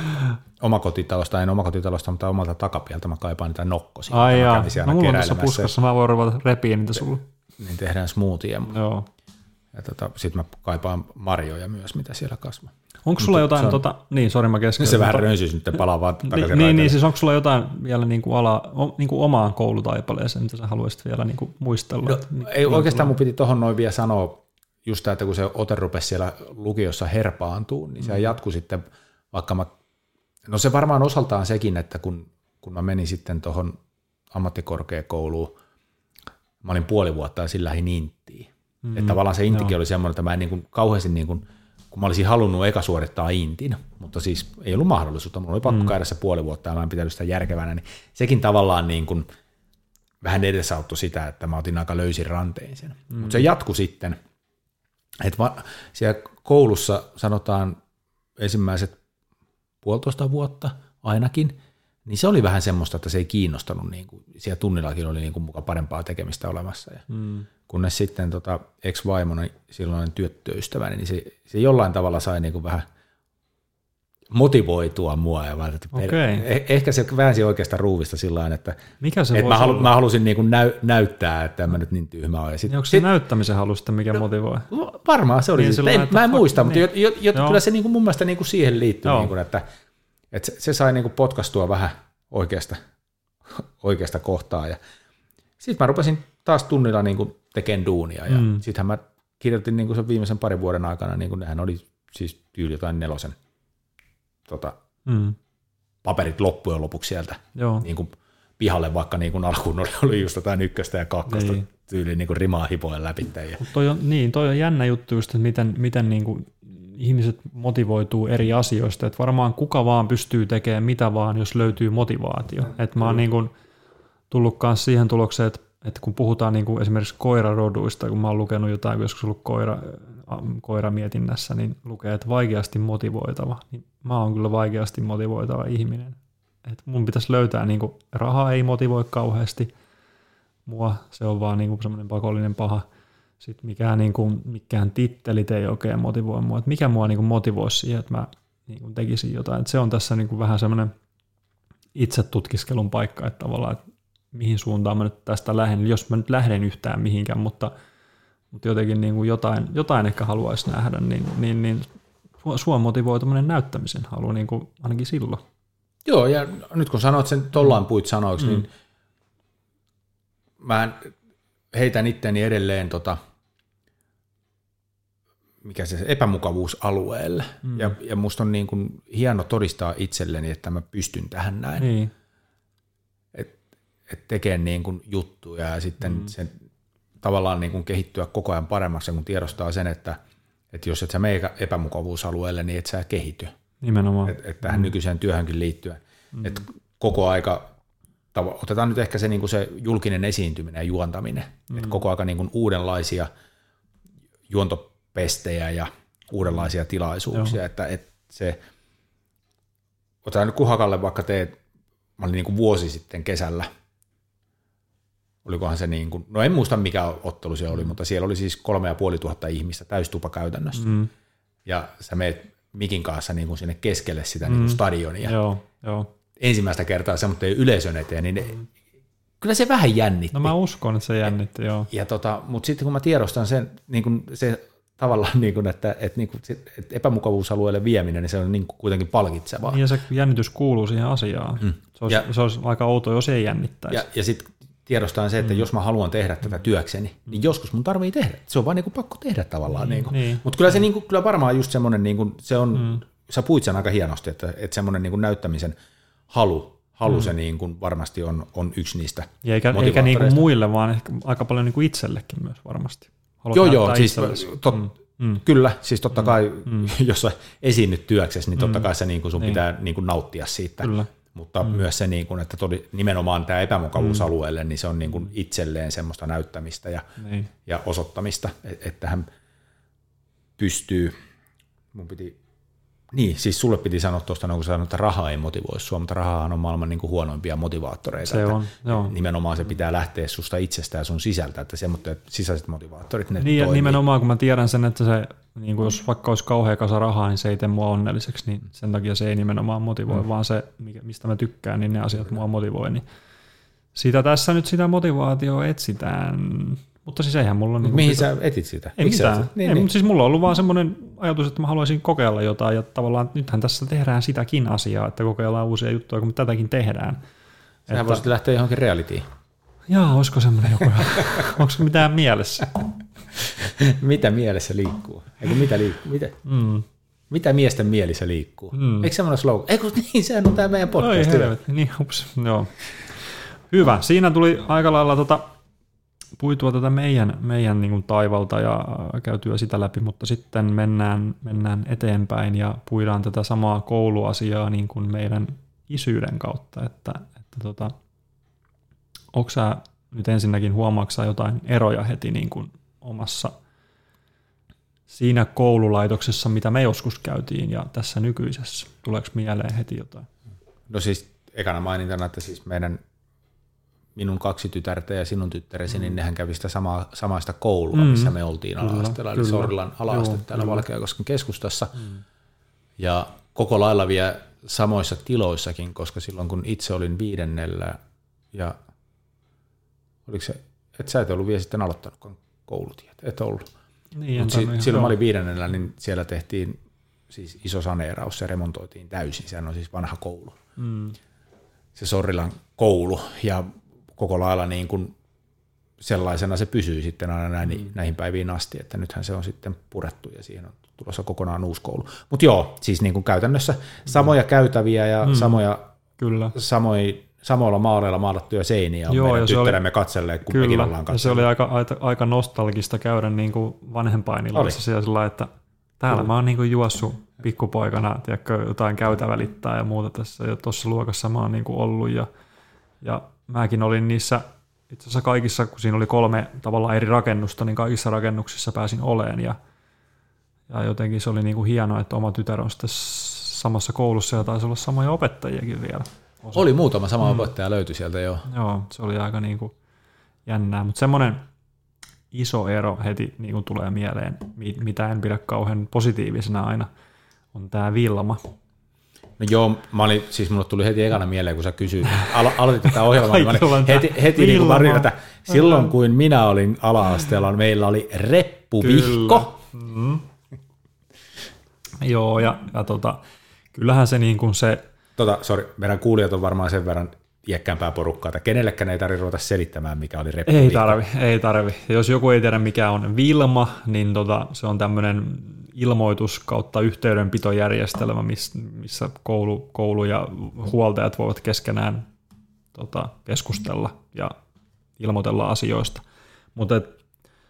omakotitalosta, en omakotitalosta, mutta omalta takapieltä mä kaipaan niitä nokkosia. Ai Mä jaa, no mulla on tässä puskassa, mä voin ruveta repiä niitä sulle. Niin tehdään smoothie. Joo. ja tota, sitten mä kaipaan marjoja myös, mitä siellä kasvaa. Onko sulla jotain, on, tota, niin sori mä keskeytän. Se vähän rönsyys nyt palaa vaan takaisin niin, niin, niin, siis onko sulla jotain vielä niin kuin ala, niin kuin omaan koulutaipaleeseen, mitä sä haluaisit vielä niin kuin muistella? No, niin, ei niin oikeastaan mun piti tuohon noin vielä sanoa, just tämä, että kun se ote rupesi siellä lukiossa herpaantuu, niin se mm. jatkui sitten, vaikka mä, no se varmaan osaltaan sekin, että kun, kun mä menin sitten tuohon ammattikorkeakouluun, mä olin puoli vuotta ja sillä lähdin inttiin. Mm, että tavallaan se intikin oli semmoinen, että mä en niin kuin kauheasti, niin kuin, kun mä olisin halunnut eka suorittaa intin, mutta siis ei ollut mahdollisuutta, mulla oli pakko mm. käydä se puoli vuotta ja mä en pitänyt sitä järkevänä, niin sekin tavallaan niin kuin vähän edesauttoi sitä, että mä otin aika löysin rantein sen. Mm. Mutta se jatkui sitten, että va- siellä koulussa sanotaan ensimmäiset puolitoista vuotta ainakin, niin se oli vähän semmoista, että se ei kiinnostanut, niin kuin, siellä tunnillakin oli niin kuin muka parempaa tekemistä olemassa. Ja mm. Kunnes sitten tota, ex-vaimoni, silloin tyttöystäväni, niin se, se jollain tavalla sai niin kuin vähän motivoitua mua. Ja vaan, että okay. eh, ehkä se väänsi oikeasta ruuvista sillä että, mikä se että mä, halu, mä, halusin niin kuin näy, näyttää, että en mä nyt niin tyhmä ole. Sit, onko se sit, näyttämisen halu sitten, mikä no, motivoi? Varmaan se oli. Niin, sitten, en, mä en muista, niin. mutta jo, jo, kyllä se niin kuin mun mielestä niin kuin siihen liittyy, niin kuin, että, että se, se sai niin kuin potkastua vähän oikeasta, oikeasta kohtaa. Ja sitten mä rupesin taas tunnilla niin kuin tekemään duunia. Ja mm. sittenhän mä kirjoitin niin kuin sen viimeisen parin vuoden aikana, niin kuin nehän oli siis tyyli jotain nelosen tota, mm. paperit loppujen lopuksi sieltä Joo. Niin kuin pihalle, vaikka niin kuin alkuun oli, oli just jotain ykköstä ja kakkosta niin. tyyliin niin kuin rimaa hipoen läpi. Toi on, niin, toi on jännä juttu just, että miten, miten niin kuin ihmiset motivoituu eri asioista, että varmaan kuka vaan pystyy tekemään mitä vaan, jos löytyy motivaatio. Että mä oon niin kuin tullut myös siihen tulokseen, että, että kun puhutaan niin kuin esimerkiksi koiraroduista, kun mä oon lukenut jotain, joskus ollut koira, koiramietinnässä, niin lukee, että vaikeasti motivoitava. Niin mä oon kyllä vaikeasti motivoitava ihminen. Et mun pitäisi löytää, niin kuin, raha ei motivoi kauheasti mua, se on vaan niin semmoinen pakollinen paha – sitten mikään, niin kuin, mikään tittelit ei oikein motivoi mua, että mikä mua niin kuin motivoisi siihen, että mä niin kuin tekisin jotain. Että se on tässä niin kuin vähän semmoinen itse tutkiskelun paikka, että tavallaan, että mihin suuntaan mä nyt tästä lähden, jos mä nyt lähden yhtään mihinkään, mutta, mutta jotenkin niin kuin jotain, jotain ehkä haluaisi nähdä, niin, niin, niin sua motivoi tämmöinen näyttämisen halu niin kuin ainakin silloin. Joo, ja nyt kun sanoit sen tollaan puit sanoiksi, mm. niin mä heitän itteni edelleen tota, mikä se epämukavuusalueelle. Mm. Ja, ja musta on niin kuin hieno todistaa itselleni, että mä pystyn tähän näin. Niin. Että et tekee niin kuin juttuja ja sitten mm. sen tavallaan niin kuin kehittyä koko ajan paremmaksi, kun tiedostaa sen, että, että jos et sä mene epämukavuusalueelle, niin et sä kehity. Nimenomaan. Et, et tähän mm. nykyiseen työhönkin liittyen. Mm. Et koko aika, otetaan nyt ehkä se, niin kuin se julkinen esiintyminen ja juontaminen, mm. että koko aika niin kuin uudenlaisia juonto pestejä ja uudenlaisia tilaisuuksia, että, että se, otetaan nyt Kuhakalle vaikka teet, mä olin niin kuin vuosi sitten kesällä, olikohan se niin kuin, no en muista mikä ottelu se oli, mm. mutta siellä oli siis kolme ja puoli tuhatta ihmistä täystupa käytännössä. Mm. Ja sä meet mikin kanssa niin kuin sinne keskelle sitä mm. niin kuin stadionia. Joo, joo. Ensimmäistä kertaa semmoinen yleisön eteen, niin ne, mm. kyllä se vähän jännitti. No mä uskon, että se jännitti, joo. Ja tota, mutta sitten kun mä tiedostan sen, niin kuin se tavallaan, niin kuin, että, että, niin kuin, että epämukavuusalueelle vieminen, niin se on niin kuin kuitenkin palkitsevaa. Ja se jännitys kuuluu siihen asiaan. Mm. Se, olisi, ja, se olisi aika outo, jos ei jännittäisi. Ja, ja sitten tiedostaan se, että mm. jos mä haluan tehdä tätä työkseni, niin joskus mun tarvii tehdä. Se on vaan niin kuin pakko tehdä tavallaan. Mm, niin kuin. Niin. Mutta kyllä se niin kuin, kyllä varmaan just semmoinen, niin kuin, se on, mm. sä puit sen aika hienosti, että, että semmoinen niin kuin näyttämisen halu, halu mm. se niin kuin varmasti on, on yksi niistä ja Eikä, eikä niin kuin muille, vaan ehkä aika paljon niin kuin itsellekin myös varmasti. Haluat joo, joo, siis tot, mm. Mm. Kyllä, siis totta mm. kai, mm. jos sä esiinnyt työksessä, niin totta mm. kai se niin kuin sun niin. pitää niin kuin nauttia siitä. Kyllä. Mutta mm. myös se, niin kuin, että todi, nimenomaan tämä epämukavuusalueelle, mm. niin se on niin kuin itselleen semmoista näyttämistä ja, niin. ja osoittamista, että hän pystyy, mun piti niin, siis sulle piti sanoa tuosta, no, kun sanoit, että raha ei motivoi sua, mutta rahahan on maailman niin kuin huonoimpia motivaattoreita. Se on, joo. Nimenomaan se pitää lähteä susta itsestä ja sun sisältä, että semmoiset sisäiset motivaattorit, ne Niin, toimii. nimenomaan kun mä tiedän sen, että se, niin kuin jos vaikka olisi kauhea kasa rahaa, niin se ei tee mua onnelliseksi, niin sen takia se ei nimenomaan motivoi, mm. vaan se, mistä mä tykkään, niin ne asiat mua motivoi. Niin sitä tässä nyt sitä motivaatioa etsitään. Mutta siis eihän mulla... Niin Mihin sä etit sitä? Ei Miksi mitään. Niin, ei, niin. Mutta siis mulla on ollut vaan semmoinen ajatus, että mä haluaisin kokeilla jotain, ja tavallaan nythän tässä tehdään sitäkin asiaa, että kokeillaan uusia juttuja, kun me tätäkin tehdään. Sähän voisit lähteä johonkin realityin. Jaa, olisiko semmoinen joku? Onko mitään mielessä? mitä mielessä liikkuu? Eikö mitä liikkuu? Mitä, Mm. mitä miesten mielissä liikkuu? Mm. Eikö semmoinen slogan? Eikö niin, sehän on tämä meidän Oi podcast. helvetti, niin ups, joo. Hyvä, siinä tuli aika lailla tota, puitua tätä meidän, meidän niin kuin taivalta ja käytyä sitä läpi, mutta sitten mennään, mennään eteenpäin ja puidaan tätä samaa kouluasiaa niin kuin meidän isyyden kautta, että, että tota, onko sä nyt ensinnäkin huomaatko jotain eroja heti niin kuin omassa siinä koululaitoksessa, mitä me joskus käytiin ja tässä nykyisessä? Tuleeko mieleen heti jotain? No siis ekana mainintana, että siis meidän minun kaksi tytärtä ja sinun tyttäresi, mm. niin nehän kävi sitä samaa, samaista koulua, Mm. missä me oltiin ala-asteella, eli. Sorlan ala-aste Joo, täällä. Valkeakosken keskustassa. Mm. Ja koko lailla vielä samoissa tiloissakin, koska silloin kun itse olin viidennellä ja oliko se, et sä et ollut vielä sitten aloittanutkaan koulutietä, et ollut. Niin, Mut en si- silloin joo. mä olin viidennellä, niin siellä tehtiin siis iso saneeraus, se remontoitiin täysin, sehän on siis vanha koulu Mm. se Sorrilan koulu ja koko lailla niin kuin sellaisena se pysyy sitten aina näin, mm. näihin päiviin asti, että nythän se on sitten purettu ja siihen on tulossa kokonaan uusi koulu. Mutta joo, siis niin kuin käytännössä samoja käytäviä ja mm. samoja, Kyllä. samoi, samoilla maaleilla maalattuja seiniä on Joo, meidän ja se oli- tyttäremme katselleet, kun mekin Kyllä, ollaan ja se oli aika, aika, aika nostalgista käydä niin kuin vanhempainillassa siellä sillä että täällä mä oon niin kuin juossut pikkupoikana tiedätkö, jotain käytävälittää ja muuta tässä, ja tuossa luokassa mä oon niin kuin ollut, ja, ja mäkin olin niissä itse asiassa kaikissa, kun siinä oli kolme tavallaan eri rakennusta, niin kaikissa rakennuksissa pääsin oleen, ja, ja jotenkin se oli niin kuin hienoa, että oma tytär on sitten samassa koulussa, ja taisi olla samoja opettajiakin vielä. Oli muutama sama mm. opettaja löytyi sieltä jo. Joo, se oli aika niin kuin jännää, mutta semmoinen iso ero heti niin kuin tulee mieleen, mi- mitä en pidä kauhean positiivisena aina, on tämä Vilma. No joo, mä olin, siis mulle tuli heti ekana mieleen, kun sä kysyit, alo- aloitit tätä ohjelmaa, niin mä olin heti, heti niin kuin että silloin kun minä olin ala-asteella, meillä oli reppuvihko. Mm. Joo, ja, ja tota, kyllähän se niin kuin se, Tota, sorry, meidän kuulijat on varmaan sen verran iäkkäämpää porukkaa, että kenellekään ei tarvitse ruveta selittämään, mikä oli reppuvihko. ei tarvi, ei tarvi. Ja jos joku ei tiedä mikä on Vilma, niin tota, se on tämmöinen ilmoitus kautta yhteydenpitojärjestelmä, miss, missä koulu, koulu ja huoltajat voivat keskenään tota, keskustella ja ilmoitella asioista. Mutta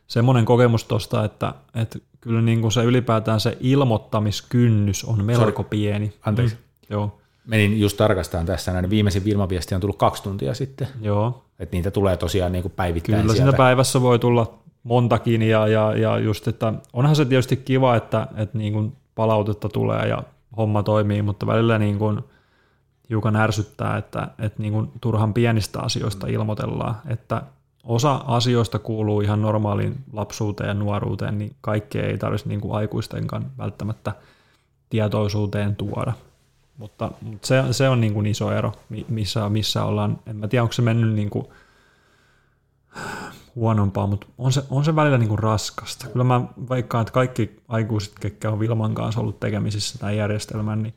semmoinen kokemus tuosta, että, että kyllä niin kuin se ylipäätään se ilmoittamiskynnys on melko Sorry. pieni. Anteeksi. Mm, joo, Menin just tarkastamaan tässä, näin viimeisin Vilma-viesti on tullut kaksi tuntia sitten. joo. Että niitä tulee tosiaan niin kuin päivittäin Kyllä sieltä. siinä päivässä voi tulla montakin ja, ja, ja just, että onhan se tietysti kiva, että, että niin kuin palautetta tulee ja homma toimii, mutta välillä niin kuin hiukan ärsyttää, että, että niin kuin turhan pienistä asioista ilmoitellaan, että osa asioista kuuluu ihan normaaliin lapsuuteen ja nuoruuteen, niin kaikkea ei tarvitsisi niin kuin aikuistenkaan välttämättä tietoisuuteen tuoda. Mutta, mutta se, se on niin kuin iso ero, mi- missä, missä ollaan, en mä tiedä, onko se mennyt niin kuin huonompaa, mutta on se, on se välillä niin kuin raskasta. Kyllä mä veikkaan, että kaikki aikuiset, ketkä on Vilman kanssa ollut tekemisissä tämän järjestelmän, niin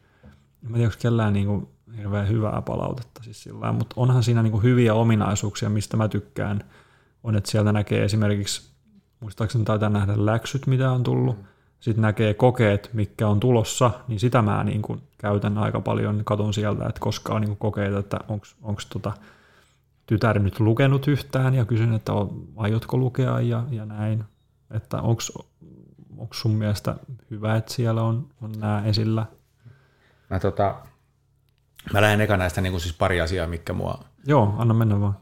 en tiedä, onko kellään niin kuin hirveän hyvää palautetta siis sillä mutta onhan siinä niin kuin hyviä ominaisuuksia, mistä mä tykkään, on, että sieltä näkee esimerkiksi, muistaakseni taitaa nähdä läksyt, mitä on tullut, sitten näkee kokeet, mikä on tulossa, niin sitä mä niin kuin käytän aika paljon, katon sieltä, että koska on niin kuin kokeita, että onko tota, tytär nyt lukenut yhtään ja kysyn, että aiotko lukea ja, ja näin. Että onko sun mielestä hyvä, että siellä on, on nämä esillä? Mä, tota, mä lähden eka näistä niin siis pari asiaa, mikä mua Joo, anna mennä vaan.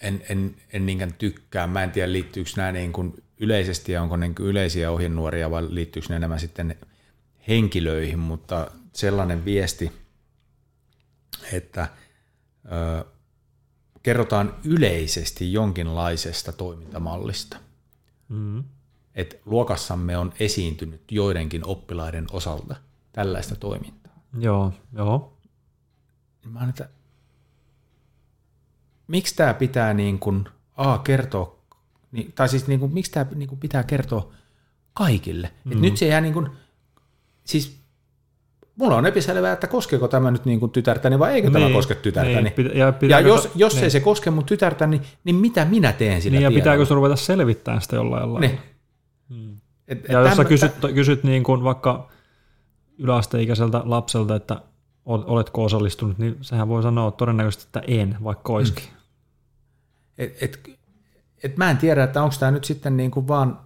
en, en, en niinkään tykkää. Mä en tiedä, liittyykö nämä niin kuin yleisesti ja onko niin kuin yleisiä ohjenuoria vai liittyykö ne enemmän sitten henkilöihin, mutta sellainen viesti, että ö, kerrotaan yleisesti jonkinlaisesta toimintamallista. Mm. Että luokassamme on esiintynyt joidenkin oppilaiden osalta tällaista toimintaa. Joo, joo. Mä oon, että miksi tämä pitää niin kuin A kertoo, niin, tai siis niin kuin, miksi tämä niin kuin pitää kertoa kaikille. Mm. Et nyt se jää niin kuin, siis mulla on epäselvää, että koskeeko tämä nyt niin kuin tytärtäni vai eikö niin, tämä koske tytärtäni. Niin, pitä, ja, ja jos, jos niin. ei se koske mun tytärtäni, niin, niin mitä minä teen sillä niin, ja pitääkö se ruveta selvittämään sitä jollain lailla? Niin. Hmm. Et, et ja jos sä kysyt, kysyt niin kuin vaikka yläasteikäiseltä lapselta, että oletko osallistunut, niin sehän voi sanoa todennäköisesti, että en, vaikka olisikin. Hmm. Et, et, et mä en tiedä, että onko tämä nyt sitten niin kuin vaan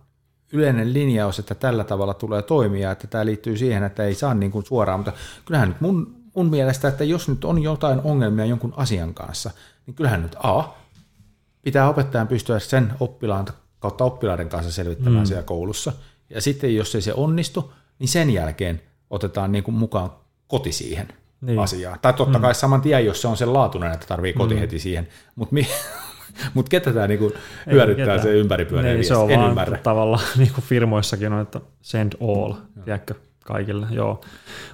yleinen linjaus, että tällä tavalla tulee toimia, että tämä liittyy siihen, että ei saa niin kuin suoraan, mutta kyllähän nyt mun, mun mielestä, että jos nyt on jotain ongelmia jonkun asian kanssa, niin kyllähän nyt A, pitää opettajan pystyä sen oppilaan kautta oppilaiden kanssa selvittämään mm. siellä koulussa. Ja sitten jos ei se onnistu, niin sen jälkeen otetaan niin kuin mukaan koti siihen niin. asiaan. Tai totta mm. kai saman tien, jos se on sen laatuinen, että tarvii koti mm. heti siihen. Mutta mi- Mutta ketä tämä niinku hyödyttää se ympäripyöreä niin, se on en vaan ymmärrä. tavallaan niinku firmoissakin on, että send all, tiedätkö, kaikille, joo.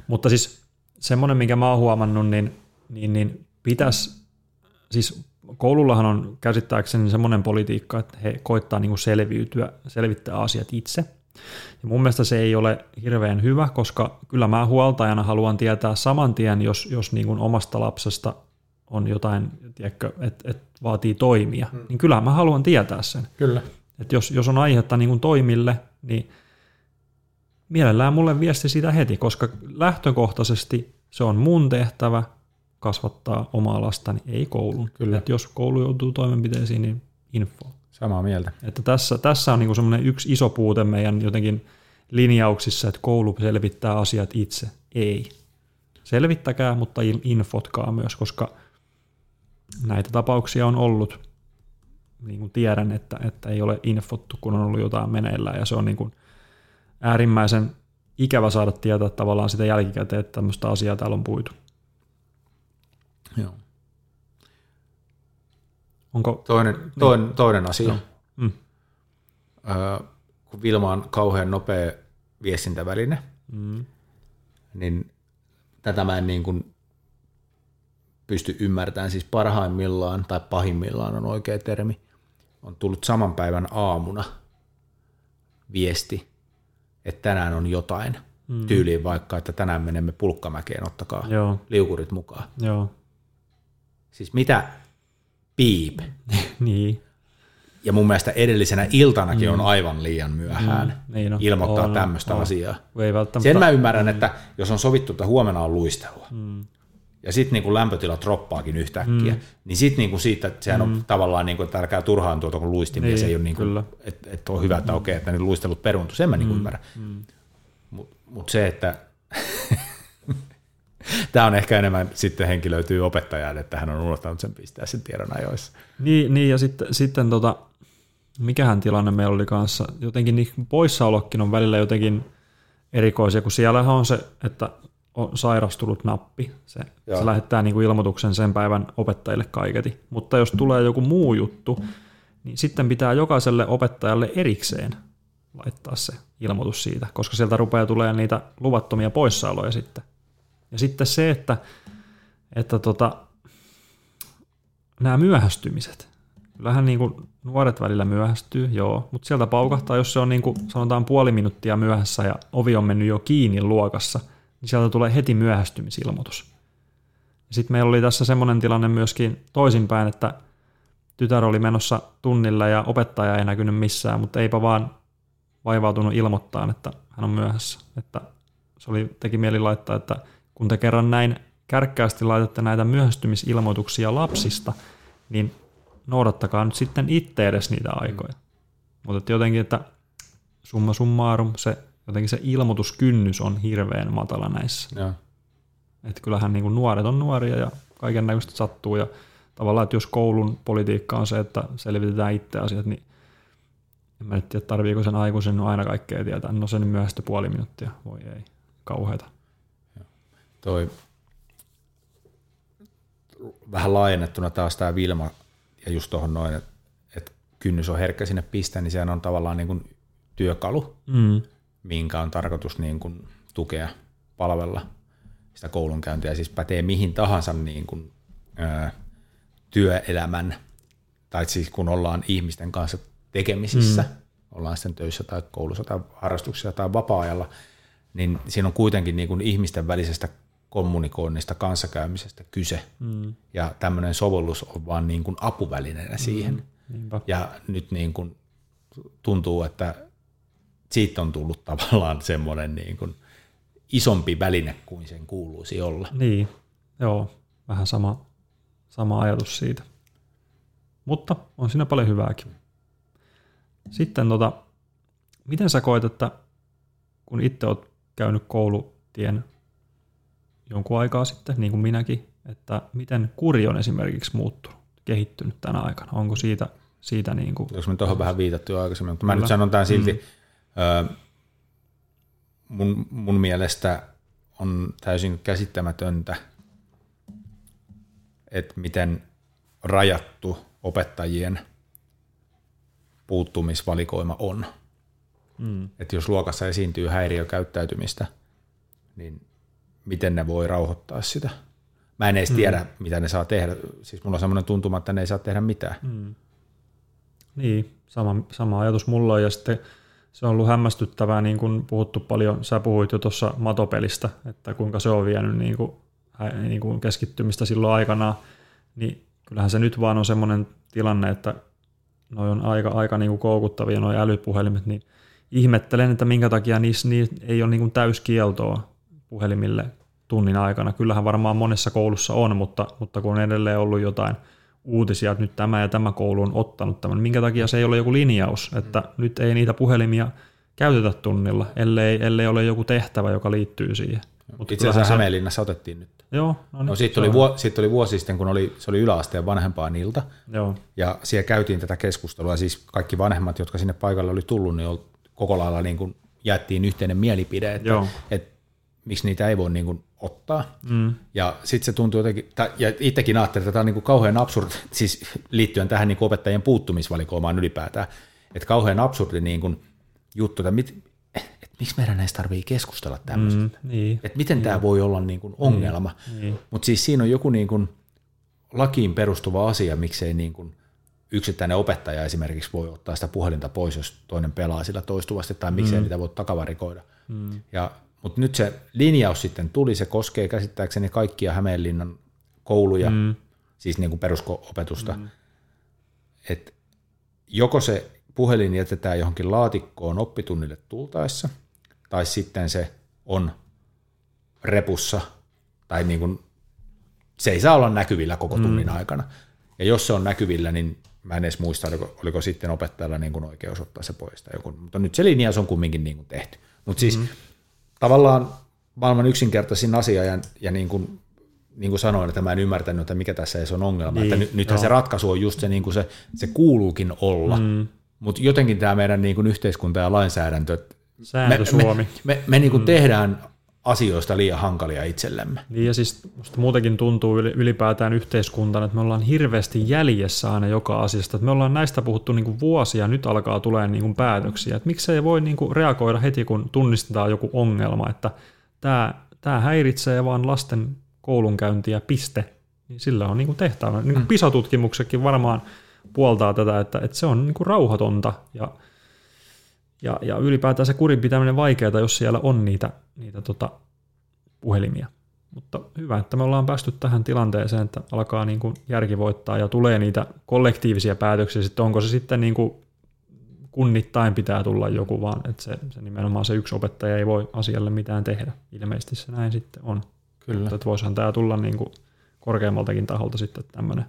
Mutta siis semmoinen, minkä mä oon huomannut, niin, niin, niin pitäisi, siis koulullahan on käsittääkseni semmoinen politiikka, että he koittaa niinku selviytyä, selvittää asiat itse. Ja mun mielestä se ei ole hirveän hyvä, koska kyllä mä huoltajana haluan tietää saman tien, jos, jos niin kuin omasta lapsesta on jotain, tiedätkö, että et vaatii toimia, hmm. niin kyllä mä haluan tietää sen. Kyllä. Että jos, jos on aihetta niin kuin toimille, niin mielellään mulle viesti siitä heti, koska lähtökohtaisesti se on mun tehtävä kasvattaa omaa lastani, ei koulun. Kyllä. Että jos koulu joutuu toimenpiteisiin, niin info. Samaa mieltä. Että tässä, tässä on niin semmoinen yksi iso puute meidän jotenkin linjauksissa, että koulu selvittää asiat itse. Ei. Selvittäkää, mutta infotkaa myös, koska – näitä tapauksia on ollut, niin kuin tiedän, että, että ei ole infottu, kun on ollut jotain meneillään, ja se on niin kuin äärimmäisen ikävä saada tietää tavallaan sitä jälkikäteen, että tämmöistä asiaa täällä on puitu. Joo. Onko, toinen, toinen, niin. toinen asia. No. Mm. Öö, kun Vilma on kauhean nopea viestintäväline, mm. niin tätä mä en niin kuin pysty ymmärtämään, siis parhaimmillaan tai pahimmillaan on oikea termi, on tullut saman päivän aamuna viesti, että tänään on jotain. Mm. Tyyliin vaikka, että tänään menemme pulkkamäkeen, ottakaa Joo. liukurit mukaan. Joo. Siis mitä piip? niin. Ja mun mielestä edellisenä iltanakin mm. on aivan liian myöhään mm. niin no, ilmoittaa on, tämmöistä on. asiaa. Ei Sen mä ymmärrän, mm. että jos on sovittu, että huomenna on luistelua, mm ja sitten niin lämpötila droppaakin yhtäkkiä, mm. niin sitten niin siitä, että sehän mm. on tavallaan, niin kuin, että älkää turhaan tuota kun luistimia, niin, se ei ole niin kuin, että, että on hyvä, että okei, että ne luistelut peruuntu, sen mä niin mm. ymmärrän. Mm. Mutta mut se, että tämä on ehkä enemmän sitten henki löytyy opettajalle, että hän on unohtanut sen pistää sen tiedon ajoissa. Niin, niin ja sitten, sitten tota, mikähän tilanne meillä oli kanssa, jotenkin niin poissaolokkin on välillä jotenkin erikoisia, kun siellä on se, että on sairastunut nappi. Se, se lähettää niin kuin ilmoituksen sen päivän opettajille kaiketi. Mutta jos tulee joku muu juttu, niin sitten pitää jokaiselle opettajalle erikseen laittaa se ilmoitus siitä, koska sieltä rupeaa tulee niitä luvattomia poissaoloja sitten. Ja sitten se, että, että tota, nämä myöhästymiset. Kyllähän niin kuin nuoret välillä myöhästyy, joo, mutta sieltä paukahtaa, jos se on niin kuin, sanotaan puoli minuuttia myöhässä ja ovi on mennyt jo kiinni luokassa – niin sieltä tulee heti myöhästymisilmoitus. Sitten meillä oli tässä semmoinen tilanne myöskin toisinpäin, että tytär oli menossa tunnilla ja opettaja ei näkynyt missään, mutta eipä vaan vaivautunut ilmoittaa, että hän on myöhässä. Että se oli, teki mieli laittaa, että kun te kerran näin kärkkäästi laitatte näitä myöhästymisilmoituksia lapsista, niin noudattakaa nyt sitten itse edes niitä aikoja. Mutta jotenkin, että summa summarum, se jotenkin se ilmoituskynnys on hirveän matala näissä. Ja. Että kyllähän niin kuin nuoret on nuoria ja kaiken näköistä sattuu ja tavallaan, että jos koulun politiikka on se, että selvitetään itse asiat, niin en mä nyt tiedä, tarviiko sen aikuisen aina kaikkea tietää. No sen myöhäistä puoli minuuttia, voi ei, kauheata. Toi vähän laajennettuna taas tämä Vilma ja just tuohon noin, että, että kynnys on herkkä sinne pistää, niin sehän on tavallaan niin kuin työkalu. Mm minkä on tarkoitus niin kuin tukea, palvella sitä koulunkäyntiä, siis pätee mihin tahansa niin kuin, ää, työelämän tai siis kun ollaan ihmisten kanssa tekemisissä, mm. ollaan sitten töissä tai koulussa tai harrastuksissa tai vapaa-ajalla, niin siinä on kuitenkin niin kuin ihmisten välisestä kommunikoinnista, kanssakäymisestä kyse. Mm. Ja tämmöinen sovellus on vaan niin kuin apuvälineenä mm. siihen. Niinpä. Ja nyt niin kuin tuntuu, että siitä on tullut tavallaan semmoinen niin kuin isompi väline kuin sen kuuluisi olla. Niin, joo, vähän sama, sama ajatus siitä. Mutta on siinä paljon hyvääkin. Sitten tota, miten sä koet, että kun itse oot käynyt koulutien jonkun aikaa sitten, niin kuin minäkin, että miten kuri on esimerkiksi muuttunut, kehittynyt tänä aikana? Onko siitä, siitä niin kuin... Jos me tuohon vähän viitattu jo aikaisemmin, mutta mä Kyllä. nyt sanon tämän silti, mm. Mun, mun mielestä on täysin käsittämätöntä, että miten rajattu opettajien puuttumisvalikoima on. Mm. Että jos luokassa esiintyy häiriökäyttäytymistä, niin miten ne voi rauhoittaa sitä. Mä en edes mm. tiedä, mitä ne saa tehdä. Siis mulla on semmoinen tuntuma, että ne ei saa tehdä mitään. Mm. Niin, sama, sama ajatus mulla on. Ja sitten se on ollut hämmästyttävää, niin kuin puhuttu paljon, sä puhuit jo tuossa matopelistä, että kuinka se on vienyt niin kuin, niin kuin keskittymistä silloin aikana, niin kyllähän se nyt vaan on semmoinen tilanne, että noi on aika, aika niin kuin koukuttavia noi älypuhelimet, niin ihmettelen, että minkä takia niissä, niissä ei ole niin kuin täyskieltoa puhelimille tunnin aikana. Kyllähän varmaan monessa koulussa on, mutta, mutta kun on edelleen ollut jotain uutisia, että nyt tämä ja tämä koulu on ottanut tämän, minkä takia se ei ole joku linjaus, että mm. nyt ei niitä puhelimia käytetä tunnilla, ellei, ellei ole joku tehtävä, joka liittyy siihen. Mutta Itse asiassa se... Hämeenlinnassa otettiin nyt. Joo, no, no sitten oli, vuo, sit oli vuosi sitten, kun oli, se oli yläasteen vanhempaan ilta, Joo. ja siellä käytiin tätä keskustelua, siis kaikki vanhemmat, jotka sinne paikalle oli tullut, niin koko lailla niin kuin jaettiin yhteinen mielipide, että, Joo. että miksi niitä ei voi niin kuin ottaa. Mm. Ja sitten se tuntuu jotenkin, ja itsekin ajattelin, että tämä on niin kuin kauhean absurdi, siis liittyen tähän niin kuin opettajien puuttumisvalikoimaan ylipäätään, että kauhean absurdi niin kuin juttu, että mit, että miksi meidän edes tarvii keskustella tämmöisestä. Mm, niin, että miten niin. tämä voi olla niin kuin ongelma. Niin, niin. Mutta siis siinä on joku niin kuin lakiin perustuva asia, miksei niin kuin yksittäinen opettaja esimerkiksi voi ottaa sitä puhelinta pois, jos toinen pelaa sillä toistuvasti, tai miksei mm. niitä voi takavarikoida. Mm. Ja mutta nyt se linjaus sitten tuli, se koskee käsittääkseni kaikkia Hämeenlinnan kouluja, mm. siis niin kuin perusopetusta, mm. että joko se puhelin jätetään johonkin laatikkoon oppitunnille tultaessa, tai sitten se on repussa, tai niin kuin, se ei saa olla näkyvillä koko mm. tunnin mm. aikana. Ja jos se on näkyvillä, niin mä en edes muista, oliko, oliko sitten opettajalla niin kuin oikeus ottaa se pois. Tai joku, mutta nyt se linjaus on kumminkin niin kuin tehty. Mutta siis mm-hmm tavallaan maailman yksinkertaisin asia ja, ja niin kuin, niin kuin sanoin, että mä en ymmärtänyt, että mikä tässä ei on ongelma. Niin, että nyt, nythän joo. se ratkaisu on just se, niin kuin se, se kuuluukin olla. Mm. Mutta jotenkin tämä meidän niin kuin yhteiskunta ja lainsäädäntö, Sääntö me, Suomi. me, me, me niin kuin mm. tehdään asioista liian hankalia itsellemme. Niin ja siis musta muutenkin tuntuu ylipäätään yhteiskuntana, että me ollaan hirveästi jäljessä aina joka asiasta. Että me ollaan näistä puhuttu niin kuin vuosia, nyt alkaa tulee niin kuin päätöksiä. Että miksei voi niin kuin reagoida heti, kun tunnistetaan joku ongelma, että tämä, tämä häiritsee vaan lasten koulunkäyntiä, piste. Niin sillä on niin kuin tehtävä. Niin kuin mm. PISA-tutkimuksetkin varmaan puoltaa tätä, että, että se on niin kuin rauhatonta ja ja, ja ylipäätään se kurin pitäminen vaikeaa, jos siellä on niitä, niitä tota, puhelimia. Mutta hyvä, että me ollaan päästy tähän tilanteeseen, että alkaa niin kuin järki voittaa ja tulee niitä kollektiivisia päätöksiä. Sitten onko se sitten niin kuin kunnittain pitää tulla joku, vaan että se, se nimenomaan se yksi opettaja ei voi asialle mitään tehdä. Ilmeisesti se näin sitten on. Kyllä. Mutta että voisihan tämä tulla niin kuin korkeammaltakin taholta sitten tämmöinen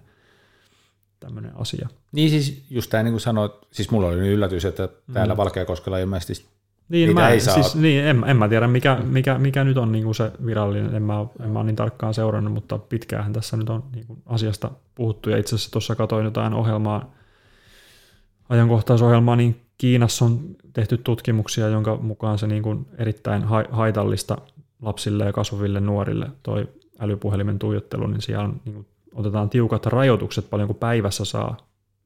tämmöinen asia. Niin siis just tämä niin kuin sanoit, siis mulla oli yllätys, että täällä mm. Valkeakoskella ilmeisesti niin, mä, ei saa. Siis, niin, en, en mä tiedä, mikä, mikä, mikä nyt on niin kuin se virallinen, en mä, en mä ole niin tarkkaan seurannut, mutta pitkään tässä nyt on niin kuin asiasta puhuttu, ja itse asiassa tuossa katsoin jotain ohjelmaa, ajankohtaisohjelmaa, niin Kiinassa on tehty tutkimuksia, jonka mukaan se niin kuin erittäin haitallista lapsille ja kasvaville nuorille toi älypuhelimen tuijottelu, niin siellä on niin kuin otetaan tiukat rajoitukset paljon kuin päivässä saa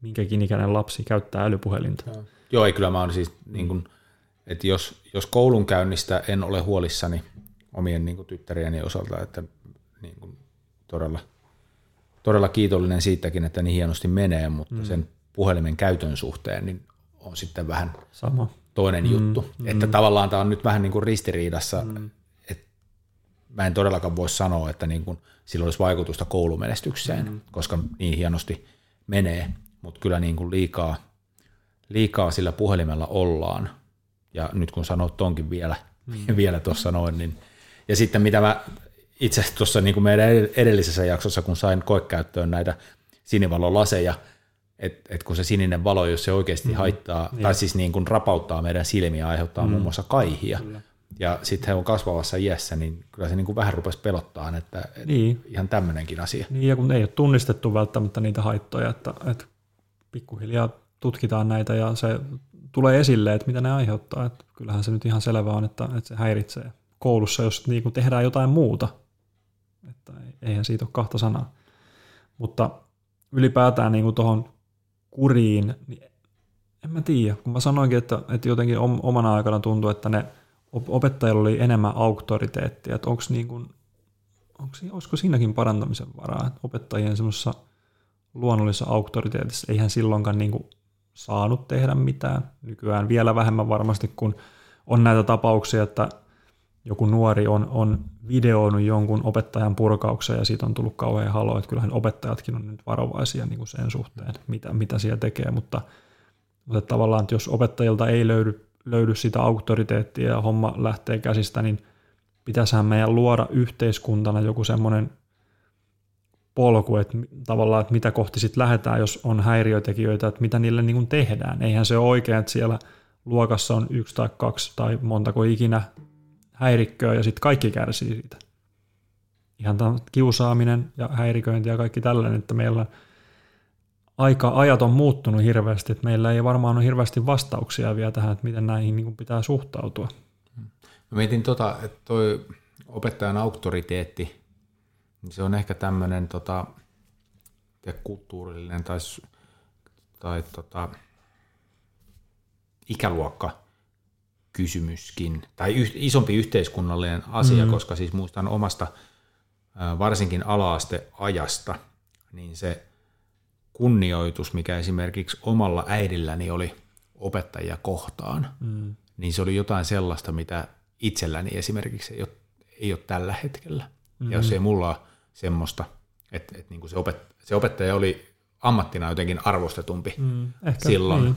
minkäkin ikäinen lapsi käyttää älypuhelinta. Joo, Joo ei kyllä mä oon siis, niin kuin, että jos, jos koulunkäynnistä en ole huolissani omien niin kuin, tyttärieni osalta, että niin kuin, todella todella kiitollinen siitäkin, että niin hienosti menee, mutta mm. sen puhelimen käytön suhteen niin on sitten vähän Sama. toinen mm, juttu. Mm. Että tavallaan tämä on nyt vähän niin kuin ristiriidassa, mm. Mä en todellakaan voi sanoa, että niin kuin sillä olisi vaikutusta koulumenestykseen, mm. koska niin hienosti menee, mutta kyllä niin kuin liikaa, liikaa sillä puhelimella ollaan. Ja nyt kun sanoit tonkin vielä, mm. vielä tuossa noin, niin ja sitten mitä mä itse asiassa tuossa niin kuin meidän edellisessä jaksossa, kun sain koekäyttöön näitä sinivalolaseja, että et kun se sininen valo, jos se oikeasti mm-hmm. haittaa, niin. tai siis niin kuin rapauttaa meidän silmiä, aiheuttaa mm. muun muassa kaihia, Kyllä. Ja sitten he on kasvavassa iässä, niin kyllä se niin kuin vähän rupesi pelottaa, että, niin. ihan tämmöinenkin asia. Niin, ja kun ei ole tunnistettu välttämättä niitä haittoja, että, että pikkuhiljaa tutkitaan näitä ja se tulee esille, että mitä ne aiheuttaa. Että kyllähän se nyt ihan selvää on, että, että se häiritsee koulussa, jos niin kuin tehdään jotain muuta. Että eihän siitä ole kahta sanaa. Mutta ylipäätään niin tuohon kuriin, niin en mä tiedä. Kun mä sanoinkin, että, että jotenkin omana aikana tuntui, että ne opettajilla oli enemmän auktoriteettia, että onko niin kuin, onko, olisiko siinäkin parantamisen varaa, että opettajien semmoisessa luonnollisessa auktoriteetissa eihän silloinkaan niin kuin saanut tehdä mitään. Nykyään vielä vähemmän varmasti, kun on näitä tapauksia, että joku nuori on, on videoinut jonkun opettajan purkauksen ja siitä on tullut kauhean halo, että kyllähän opettajatkin on nyt varovaisia niin kuin sen suhteen, mitä, mitä siellä tekee, mutta, mutta tavallaan, että jos opettajilta ei löydy, löydy sitä auktoriteettia ja homma lähtee käsistä, niin pitäisihän meidän luoda yhteiskuntana joku semmoinen polku, että tavallaan, että mitä kohti sitten lähdetään, jos on häiriötekijöitä, että mitä niille niin tehdään. Eihän se ole oikein, että siellä luokassa on yksi tai kaksi tai montako ikinä häirikköä ja sitten kaikki kärsii siitä. Ihan tämä kiusaaminen ja häiriköinti ja kaikki tällainen, että meillä aika ajat on muuttunut hirveästi, että meillä ei varmaan ole hirveästi vastauksia vielä tähän, että miten näihin niin pitää suhtautua. Mä mietin tota, että toi opettajan auktoriteetti, niin se on ehkä tämmöinen tota, kulttuurillinen tai, tai tota, ikäluokka kysymyskin, tai yh, isompi yhteiskunnallinen asia, mm. koska siis muistan omasta varsinkin alaasteajasta, niin se kunnioitus, mikä esimerkiksi omalla äidilläni oli opettajia kohtaan, mm. niin se oli jotain sellaista, mitä itselläni esimerkiksi ei ole, ei ole tällä hetkellä. Mm. Ja jos ei mulla ole semmoista, että, että niin kuin se, opet, se opettaja oli ammattina jotenkin arvostetumpi mm. Ehkä, silloin, niin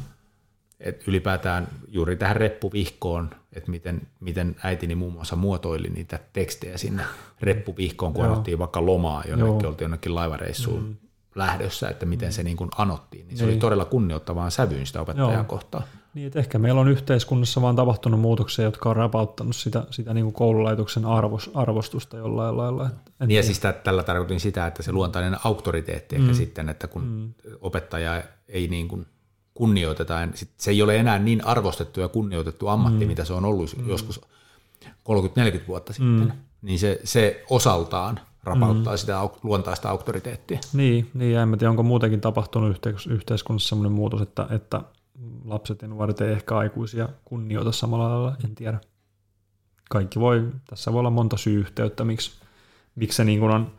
et ylipäätään juuri tähän reppuvihkoon, että miten, miten äitini muun muassa muotoili niitä tekstejä sinne reppuvihkoon, kun vaikka lomaa jonnekin, oltiin jonnekin laivareissuun mm. Lähdössä, että miten se niin kuin anottiin. Niin se niin. oli todella kunnioittavaan sävyyn sitä opettajaa Joo. kohtaan. Niin, että ehkä meillä on yhteiskunnassa vaan tapahtunut muutoksia, jotka on rapauttanut sitä, sitä niin kuin koululaitoksen arvos, arvostusta jollain lailla. En niin ja siis tällä tarkoitin sitä, että se luontainen auktoriteetti mm. ehkä sitten, että kun mm. opettaja ei niin kuin kunnioitetaan. Se ei ole enää niin arvostettu ja kunnioitettu ammatti, mm. mitä se on ollut mm. joskus 30-40 vuotta sitten. Mm. Niin se, se osaltaan rapauttaa mm. sitä luontaista auktoriteettia. Niin, niin ja en tiedä, onko muutenkin tapahtunut yhteiskunnassa sellainen muutos, että, että lapset ja nuoret ei ehkä aikuisia kunnioita samalla lailla, en tiedä. Kaikki voi, tässä voi olla monta syy-yhteyttä, miksi, miksi se niin kuin on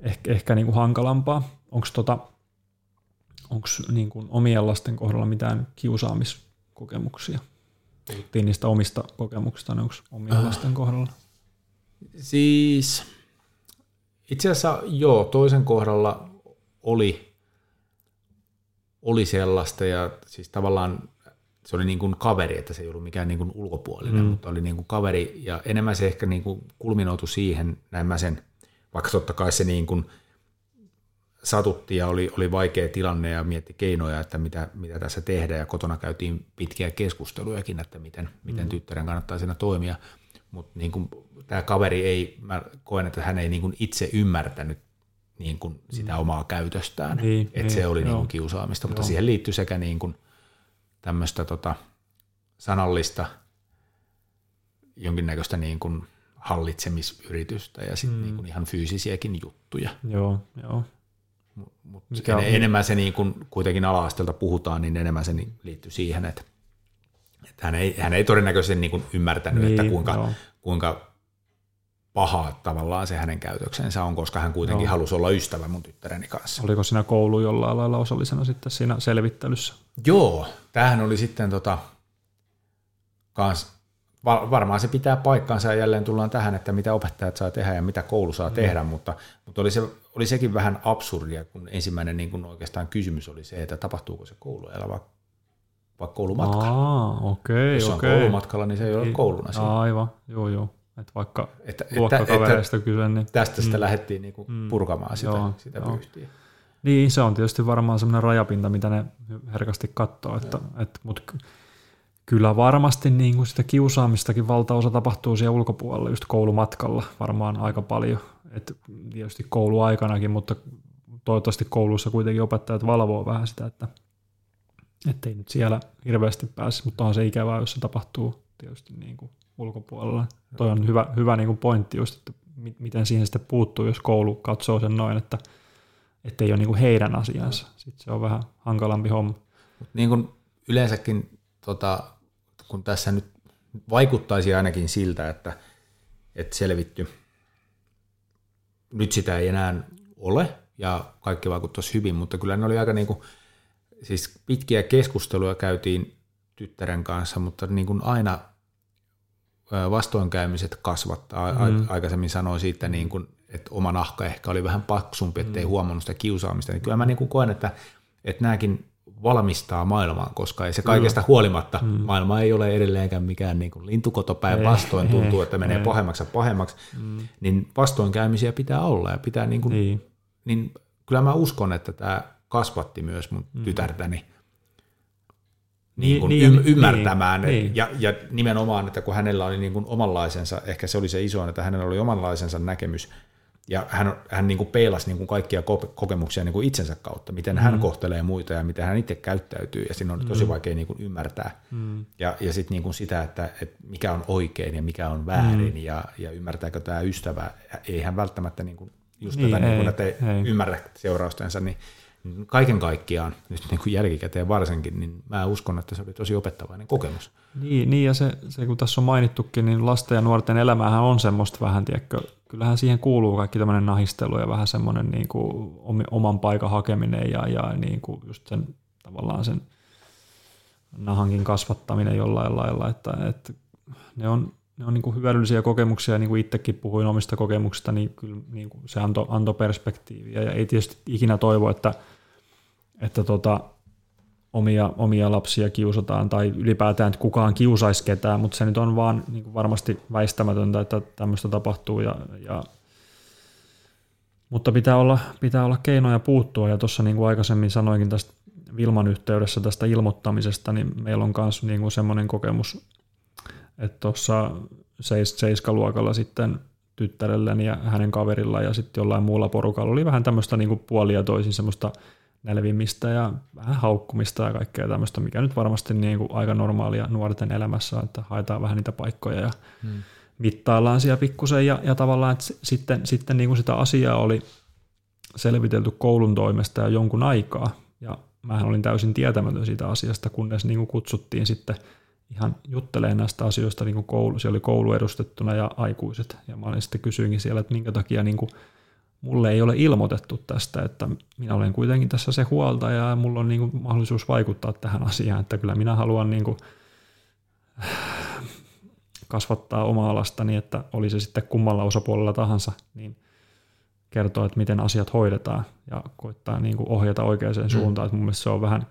ehkä, ehkä niin kuin hankalampaa. Onko tota, onko niin kuin omien lasten kohdalla mitään kiusaamiskokemuksia? Puhuttiin niistä omista kokemuksista, niin onko omien äh. lasten kohdalla? Siis itse asiassa joo, toisen kohdalla oli, oli sellaista ja siis tavallaan se oli niin kuin kaveri, että se ei ollut mikään niin kuin ulkopuolinen, mm. mutta oli niin kuin kaveri ja enemmän se ehkä niin kuin kulminoitu siihen, näin mä sen, vaikka totta kai se niin kuin – satutti ja oli, oli vaikea tilanne ja mietti keinoja, että mitä, mitä tässä tehdään ja kotona käytiin pitkiä keskustelujakin, että miten, miten mm. tyttären kannattaa siinä toimia, mutta niin tämä kaveri ei, mä koen, että hän ei niin kuin itse ymmärtänyt niin kuin sitä mm. omaa käytöstään, niin, että niin, se oli niin kuin kiusaamista, joo. mutta siihen liittyy sekä niin kuin tämmöistä tota, sanallista jonkinnäköistä niin kuin hallitsemisyritystä ja sitten mm. niin kuin ihan fyysisiäkin juttuja. Joo, joo. Mutta enemmän se niin kun kuitenkin ala puhutaan, niin enemmän se niin liittyy siihen, että hän, ei, hän ei todennäköisesti niin kuin ymmärtänyt, niin, että kuinka, kuinka paha tavallaan se hänen käytöksensä on, koska hän kuitenkin Joo. halusi olla ystävä mun tyttäreni kanssa. Oliko siinä koulu jollain lailla osallisena sitten siinä selvittelyssä? Joo, tämähän oli sitten tota, kans, va- varmaan se pitää paikkansa ja jälleen tullaan tähän, että mitä opettajat saa tehdä ja mitä koulu saa mm. tehdä, mutta, mutta oli, se, oli sekin vähän absurdia, kun ensimmäinen niin kun oikeastaan kysymys oli se, että tapahtuuko se kouluajalla vai, vai koulumatkalla. Aa, okei, Jos on okei. koulumatkalla, niin se ei ole kouluna siinä. Aivan, joo joo. Että vaikka Että, luokkakavereista että kyse, niin tästä sitä lähdettiin niin kuin purkamaan sitä, Joo, sitä joo. pyyhtiä. Niin, se on tietysti varmaan semmoinen rajapinta, mitä ne herkästi katsoo, että, että, mutta ky- kyllä varmasti niin kuin sitä kiusaamistakin valtaosa tapahtuu siellä ulkopuolella, just koulumatkalla varmaan aika paljon, että tietysti kouluaikanakin, mutta toivottavasti koulussa kuitenkin opettajat valvoo vähän sitä, että ettei nyt siellä hirveästi pääse, mutta on se ikävää, jos se tapahtuu tietysti niin kuin ulkopuolella. Toi on hyvä, hyvä niin kuin pointti just, että mi- miten siihen sitten puuttuu, jos koulu katsoo sen noin, että ettei ole niin kuin heidän asiansa. Sitten se on vähän hankalampi homma. Niin kuin yleensäkin, tota, kun tässä nyt vaikuttaisi ainakin siltä, että, että selvitty, nyt sitä ei enää ole ja kaikki vaikuttaisi hyvin, mutta kyllä ne oli aika niin kuin, siis pitkiä keskusteluja käytiin tyttären kanssa, mutta niin kuin aina vastoinkäymiset kasvattaa. Mm. Aikaisemmin sanoin siitä, niin kuin, että oma nahka ehkä oli vähän paksumpi, ettei mm. huomannut sitä kiusaamista. Niin kyllä mä niin kuin koen, että, että nämäkin valmistaa maailmaan, koska ei se kaikesta huolimatta, mm. maailma ei ole edelleenkään mikään niin kuin lintukotopäin vastoin, tuntuu, että menee ei. pahemmaksi ja pahemmaksi, mm. niin vastoinkäymisiä pitää olla ja pitää niin kuin, Niin. niin kyllä mä uskon, että tämä kasvatti myös mun mm. tytärtäni niin kuin Niin, niin, ymmärtämään. niin, ja, ja nimenomaan, että kun hänellä oli niin kuin omanlaisensa, ehkä se oli se iso, että hänellä oli omanlaisensa näkemys, ja hän, hän niin kuin peilasi niin kuin kaikkia ko- kokemuksia niin kuin itsensä kautta, miten mm. hän kohtelee muita ja miten hän itse käyttäytyy, ja siinä on tosi vaikea niin kuin ymmärtää. Mm. Ja, ja sitten niin kuin sitä, että, että mikä on oikein ja mikä on väärin, mm. ja, ja ymmärtääkö tämä ystävä, ei hän välttämättä niin kuin just Niin, tätä, niin kuin, ei, että ei, ei. ymmärrä seuraustensa, niin kaiken kaikkiaan, nyt niin kuin jälkikäteen varsinkin, niin mä uskon, että se oli tosi opettavainen kokemus. Niin, niin ja se, se, kun tässä on mainittukin, niin lasten ja nuorten elämähän on semmoista vähän, tiedätkö, kyllähän siihen kuuluu kaikki tämmöinen nahistelu ja vähän semmoinen niin kuin oman paikan hakeminen ja, ja niin kuin just sen tavallaan sen nahankin kasvattaminen jollain lailla, että, että ne on, ne on niin kuin hyödyllisiä kokemuksia, niin kuin itsekin puhuin omista kokemuksista, niin kyllä niin kuin se antoi anto perspektiiviä ja ei tietysti ikinä toivo, että, että tota, omia, omia lapsia kiusataan tai ylipäätään, että kukaan kiusaisi ketään, mutta se nyt on vaan niin kuin varmasti väistämätöntä, että tämmöistä tapahtuu ja, ja mutta pitää olla, pitää olla keinoja puuttua. Ja tuossa niin aikaisemmin sanoinkin tästä Vilman yhteydessä tästä ilmoittamisesta, niin meillä on myös niin kuin semmoinen kokemus, että tuossa seis, seiskaluokalla sitten tyttärelläni ja hänen kaverilla ja sitten jollain muulla porukalla oli vähän tämmöistä niin puolia toisin semmoista nälvimistä ja vähän haukkumista ja kaikkea tämmöistä, mikä nyt varmasti niin kuin aika normaalia nuorten elämässä, on, että haetaan vähän niitä paikkoja ja hmm. mittaillaan siellä pikkusen ja, ja tavallaan, että sitten, sitten niin kuin sitä asiaa oli selvitelty koulun toimesta jo jonkun aikaa ja mähän olin täysin tietämätön siitä asiasta, kunnes niin kuin kutsuttiin sitten ihan juttelemaan näistä asioista niin kuin koulu, siellä oli koulu edustettuna ja aikuiset ja mä olin sitten kysyinkin siellä, että minkä takia niin kuin mulle ei ole ilmoitettu tästä, että minä olen kuitenkin tässä se huoltaja ja mulla on niin kuin mahdollisuus vaikuttaa tähän asiaan, että kyllä minä haluan niin kuin kasvattaa omaa lastani, että oli se sitten kummalla osapuolella tahansa, niin kertoo, että miten asiat hoidetaan ja koittaa niin kuin ohjata oikeaan suuntaan. Että mun mielestä se on vähän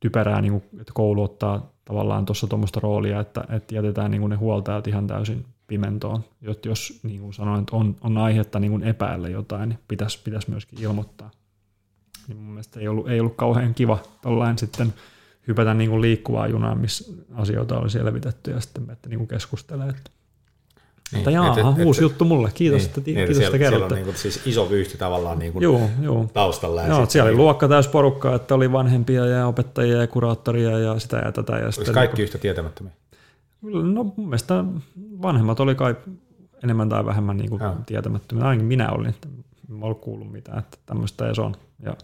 typerää, niin kuin, että koulu ottaa tavallaan tuossa tuommoista roolia, että, että jätetään niin kuin ne huoltajat ihan täysin pimentoon. Jot, jos niin kuin sanoin, että on, on aihetta niin kuin epäillä jotain, niin pitäisi, pitäisi myöskin ilmoittaa. Niin mun mielestä ei ollut, ei ollut kauhean kiva tollain sitten hypätä niin kuin liikkuvaa junaa, missä asioita oli selvitetty ja sitten menette niin kuin keskustelemaan. Että Niin, mutta jaa, et- et- uusi et- juttu mulle. Kiitos, niin, että, niin, kiitos, siellä, että siellä on niin kuin, siis iso vyyhti tavallaan niin kuin Joo, joo. taustalla. Ja Joo, siellä oli niin- luokka täys porukkaa, että oli vanhempia ja opettajia ja kuraattoria ja sitä ja tätä. Ja Olisi sitten kaikki yhtä tietämättömiä. No mun mielestä vanhemmat oli kai enemmän tai vähemmän niin kuin tietämättömiä. Ainakin minä olin, että en ollut kuullut mitään, että tämmöistä edes on. Ja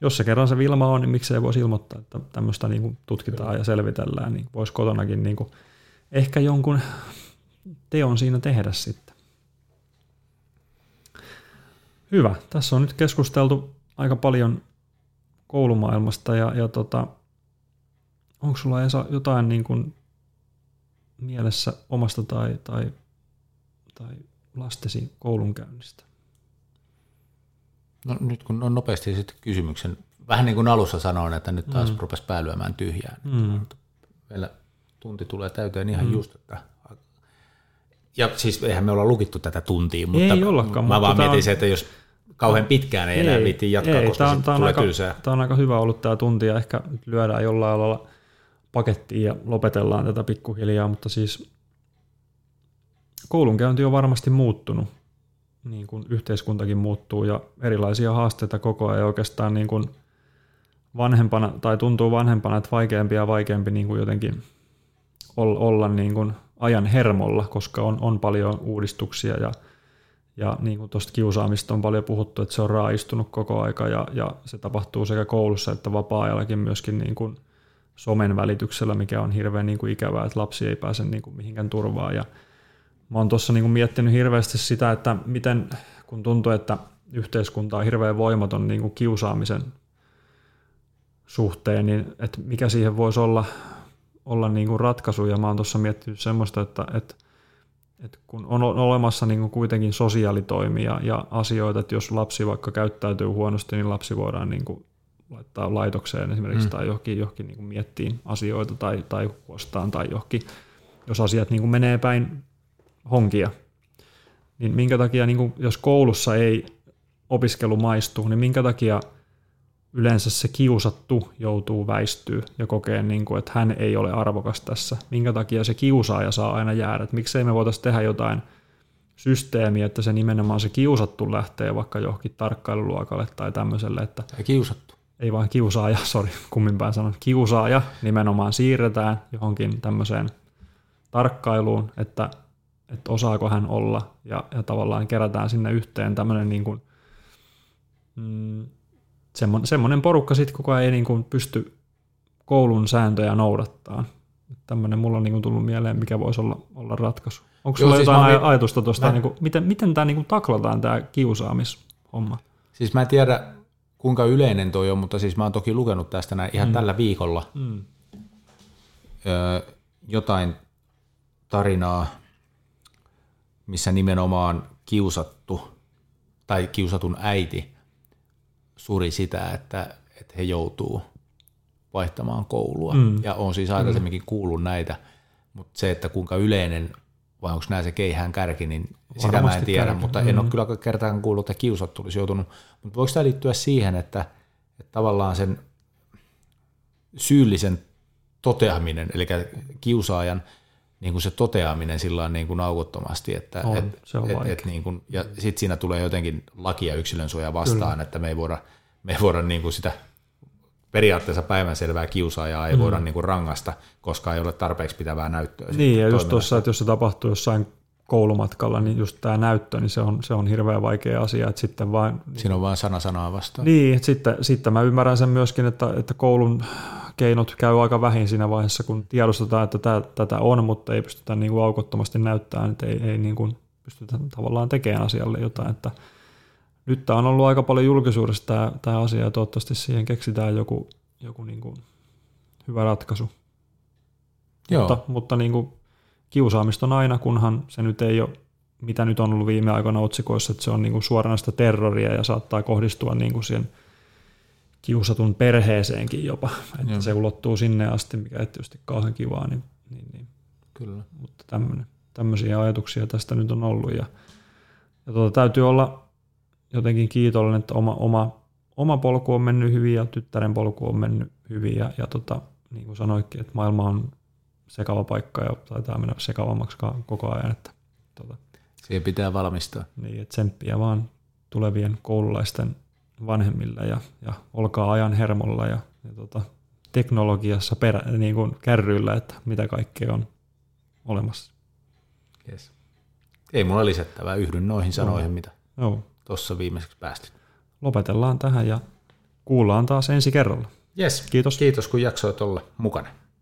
jos se kerran se Vilma on, niin miksei voisi ilmoittaa, että tämmöistä niin kuin tutkitaan ja selvitellään, niin voisi kotonakin niin kuin ehkä jonkun teon siinä tehdä sitten. Hyvä. Tässä on nyt keskusteltu aika paljon koulumaailmasta ja, ja tota, onko sulla Esa jotain niin kuin mielessä omasta tai, tai, tai lastesi koulunkäynnistä? No nyt kun on nopeasti sitten kysymyksen, vähän niin kuin alussa sanoin, että nyt taas mm. rupesi päälyömään tyhjään. Mm. Meillä tunti tulee täyteen ihan mm. just, että ja siis eihän me olla lukittu tätä tuntia, mutta ei ollakaan, mä vaan mietin on... se, että jos kauhean pitkään ei, ei enää viitti jatkaa, ei, koska tämä, tämä tulee aika, tylsää. Tämä on aika hyvä ollut tämä tunti ja ehkä lyödään jollain lailla pakettiin ja lopetellaan tätä pikkuhiljaa, mutta siis koulunkäynti on varmasti muuttunut, niin kuin yhteiskuntakin muuttuu ja erilaisia haasteita koko ajan. Oikeastaan niin kuin vanhempana, tai tuntuu vanhempana, että vaikeampi ja vaikeampi niin kuin jotenkin olla niin kuin ajan hermolla, koska on, on paljon uudistuksia ja, ja niin kuin tuosta kiusaamista on paljon puhuttu, että se on raaistunut koko aika ja, ja se tapahtuu sekä koulussa että vapaa-ajallakin myöskin niin kuin somen välityksellä, mikä on hirveän niin kuin ikävää, että lapsi ei pääse niin kuin mihinkään turvaan. Ja mä oon tuossa niin kuin miettinyt hirveästi sitä, että miten kun tuntuu, että yhteiskunta on hirveän voimaton niin kuin kiusaamisen suhteen, niin että mikä siihen voisi olla olla niin kuin ratkaisu, ja mä oon tuossa miettinyt semmoista, että, että, että kun on olemassa niin kuin kuitenkin sosiaalitoimia ja asioita, että jos lapsi vaikka käyttäytyy huonosti, niin lapsi voidaan niin kuin laittaa laitokseen esimerkiksi mm. tai johonkin, johonkin niin miettiin asioita tai, tai huostaan tai johonkin, jos asiat niin kuin menee päin honkia. Niin minkä takia, niin kuin, jos koulussa ei opiskelu maistu, niin minkä takia – yleensä se kiusattu joutuu väistyä ja kokee, niin kuin, että hän ei ole arvokas tässä. Minkä takia se kiusaaja saa aina jäädä. Että miksei me voitaisiin tehdä jotain systeemiä, että se nimenomaan se kiusattu lähtee vaikka johonkin tarkkailuluokalle tai tämmöiselle. Että ja kiusattu. Ei vaan kiusaaja, sori, kumminpäin sanon. Kiusaaja nimenomaan siirretään johonkin tämmöiseen tarkkailuun, että, että osaako hän olla ja, ja tavallaan kerätään sinne yhteen tämmöinen niin kuin, mm, semmoinen, semmoinen porukka sitten, kuka ei niin kuin pysty koulun sääntöjä noudattaa. Tämmöinen mulla on niin kuin tullut mieleen, mikä voisi olla, olla ratkaisu. Onko sulla siis jotain mä, ajatusta tuosta, mä, niin kuin, miten, miten tämä niin kuin taklataan tämä kiusaamishomma? Siis mä en tiedä, kuinka yleinen toi on, mutta siis mä oon toki lukenut tästä näin ihan mm. tällä viikolla mm. ö, jotain tarinaa, missä nimenomaan kiusattu tai kiusatun äiti suri sitä, että, että he joutuu vaihtamaan koulua. Mm. Ja on siis aikaisemminkin mm. kuullut näitä, mutta se, että kuinka yleinen vai onko nämä se keihään kärki, niin Varmasti sitä mä en tiedä, kärki. mutta mm. en ole kyllä kertaan kuullut, että kiusattu olisi joutunut. Mutta voiko tämä liittyä siihen, että, että tavallaan sen syyllisen toteaminen, eli kiusaajan niin kuin se toteaminen sillä niin kuin aukottomasti, että on, et, se on et, et, niin kuin, ja sitten siinä tulee jotenkin laki ja yksilönsuoja vastaan, Kyllä. että me ei voida, me ei voida niin kuin sitä periaatteessa päivänselvää kiusaajaa ei mm. voida niin kuin rangasta, koska ei ole tarpeeksi pitävää näyttöä. Niin, ja just tuossa, että jos se tapahtuu jossain koulumatkalla, niin just tämä näyttö, niin se on, se on hirveän vaikea asia. Että sitten vaan, Siinä on vain sana sanaa vastaan. Niin, että sitten, sitten mä ymmärrän sen myöskin, että, että koulun keinot käy aika vähin siinä vaiheessa, kun tiedostetaan, että tämä, tätä on, mutta ei pystytä niin kuin aukottomasti näyttämään, että ei, ei niin kuin pystytä tavallaan tekemään asialle jotain. Että nyt tämä on ollut aika paljon julkisuudessa tämä, tämä asia ja toivottavasti siihen keksitään joku, joku niin kuin hyvä ratkaisu. Joo. Mutta, mutta niin kuin kiusaamista on aina, kunhan se nyt ei ole, mitä nyt on ollut viime aikoina otsikoissa, että se on niin kuin suoranaista terroria ja saattaa kohdistua niin kuin siihen kiusatun perheeseenkin jopa, että Joo. se ulottuu sinne asti, mikä ei tietysti kauhean kivaa, niin, niin, niin. Kyllä. mutta tämmöisiä ajatuksia tästä nyt on ollut ja, ja tuota, täytyy olla jotenkin kiitollinen, että oma, oma, oma polku on mennyt hyvin ja tyttären polku on mennyt hyvin ja, ja tota, niin kuin sanoitkin, että maailma on sekava paikka ja taitaa mennä sekavammaksi koko ajan. Että, tota, Siihen pitää valmistaa. Niin, että tsemppiä vaan tulevien koululaisten vanhemmille ja, ja olkaa ajan hermolla ja, ja tota, teknologiassa perä, niin kuin kärryillä, että mitä kaikkea on olemassa. Yes. Ei mulla lisättävää, yhdyn noihin sanoihin, no. mitä no. Tuossa viimeiseksi päästy. Lopetellaan tähän ja kuullaan taas ensi kerralla. Yes. Kiitos. Kiitos kun jaksoit olla mukana.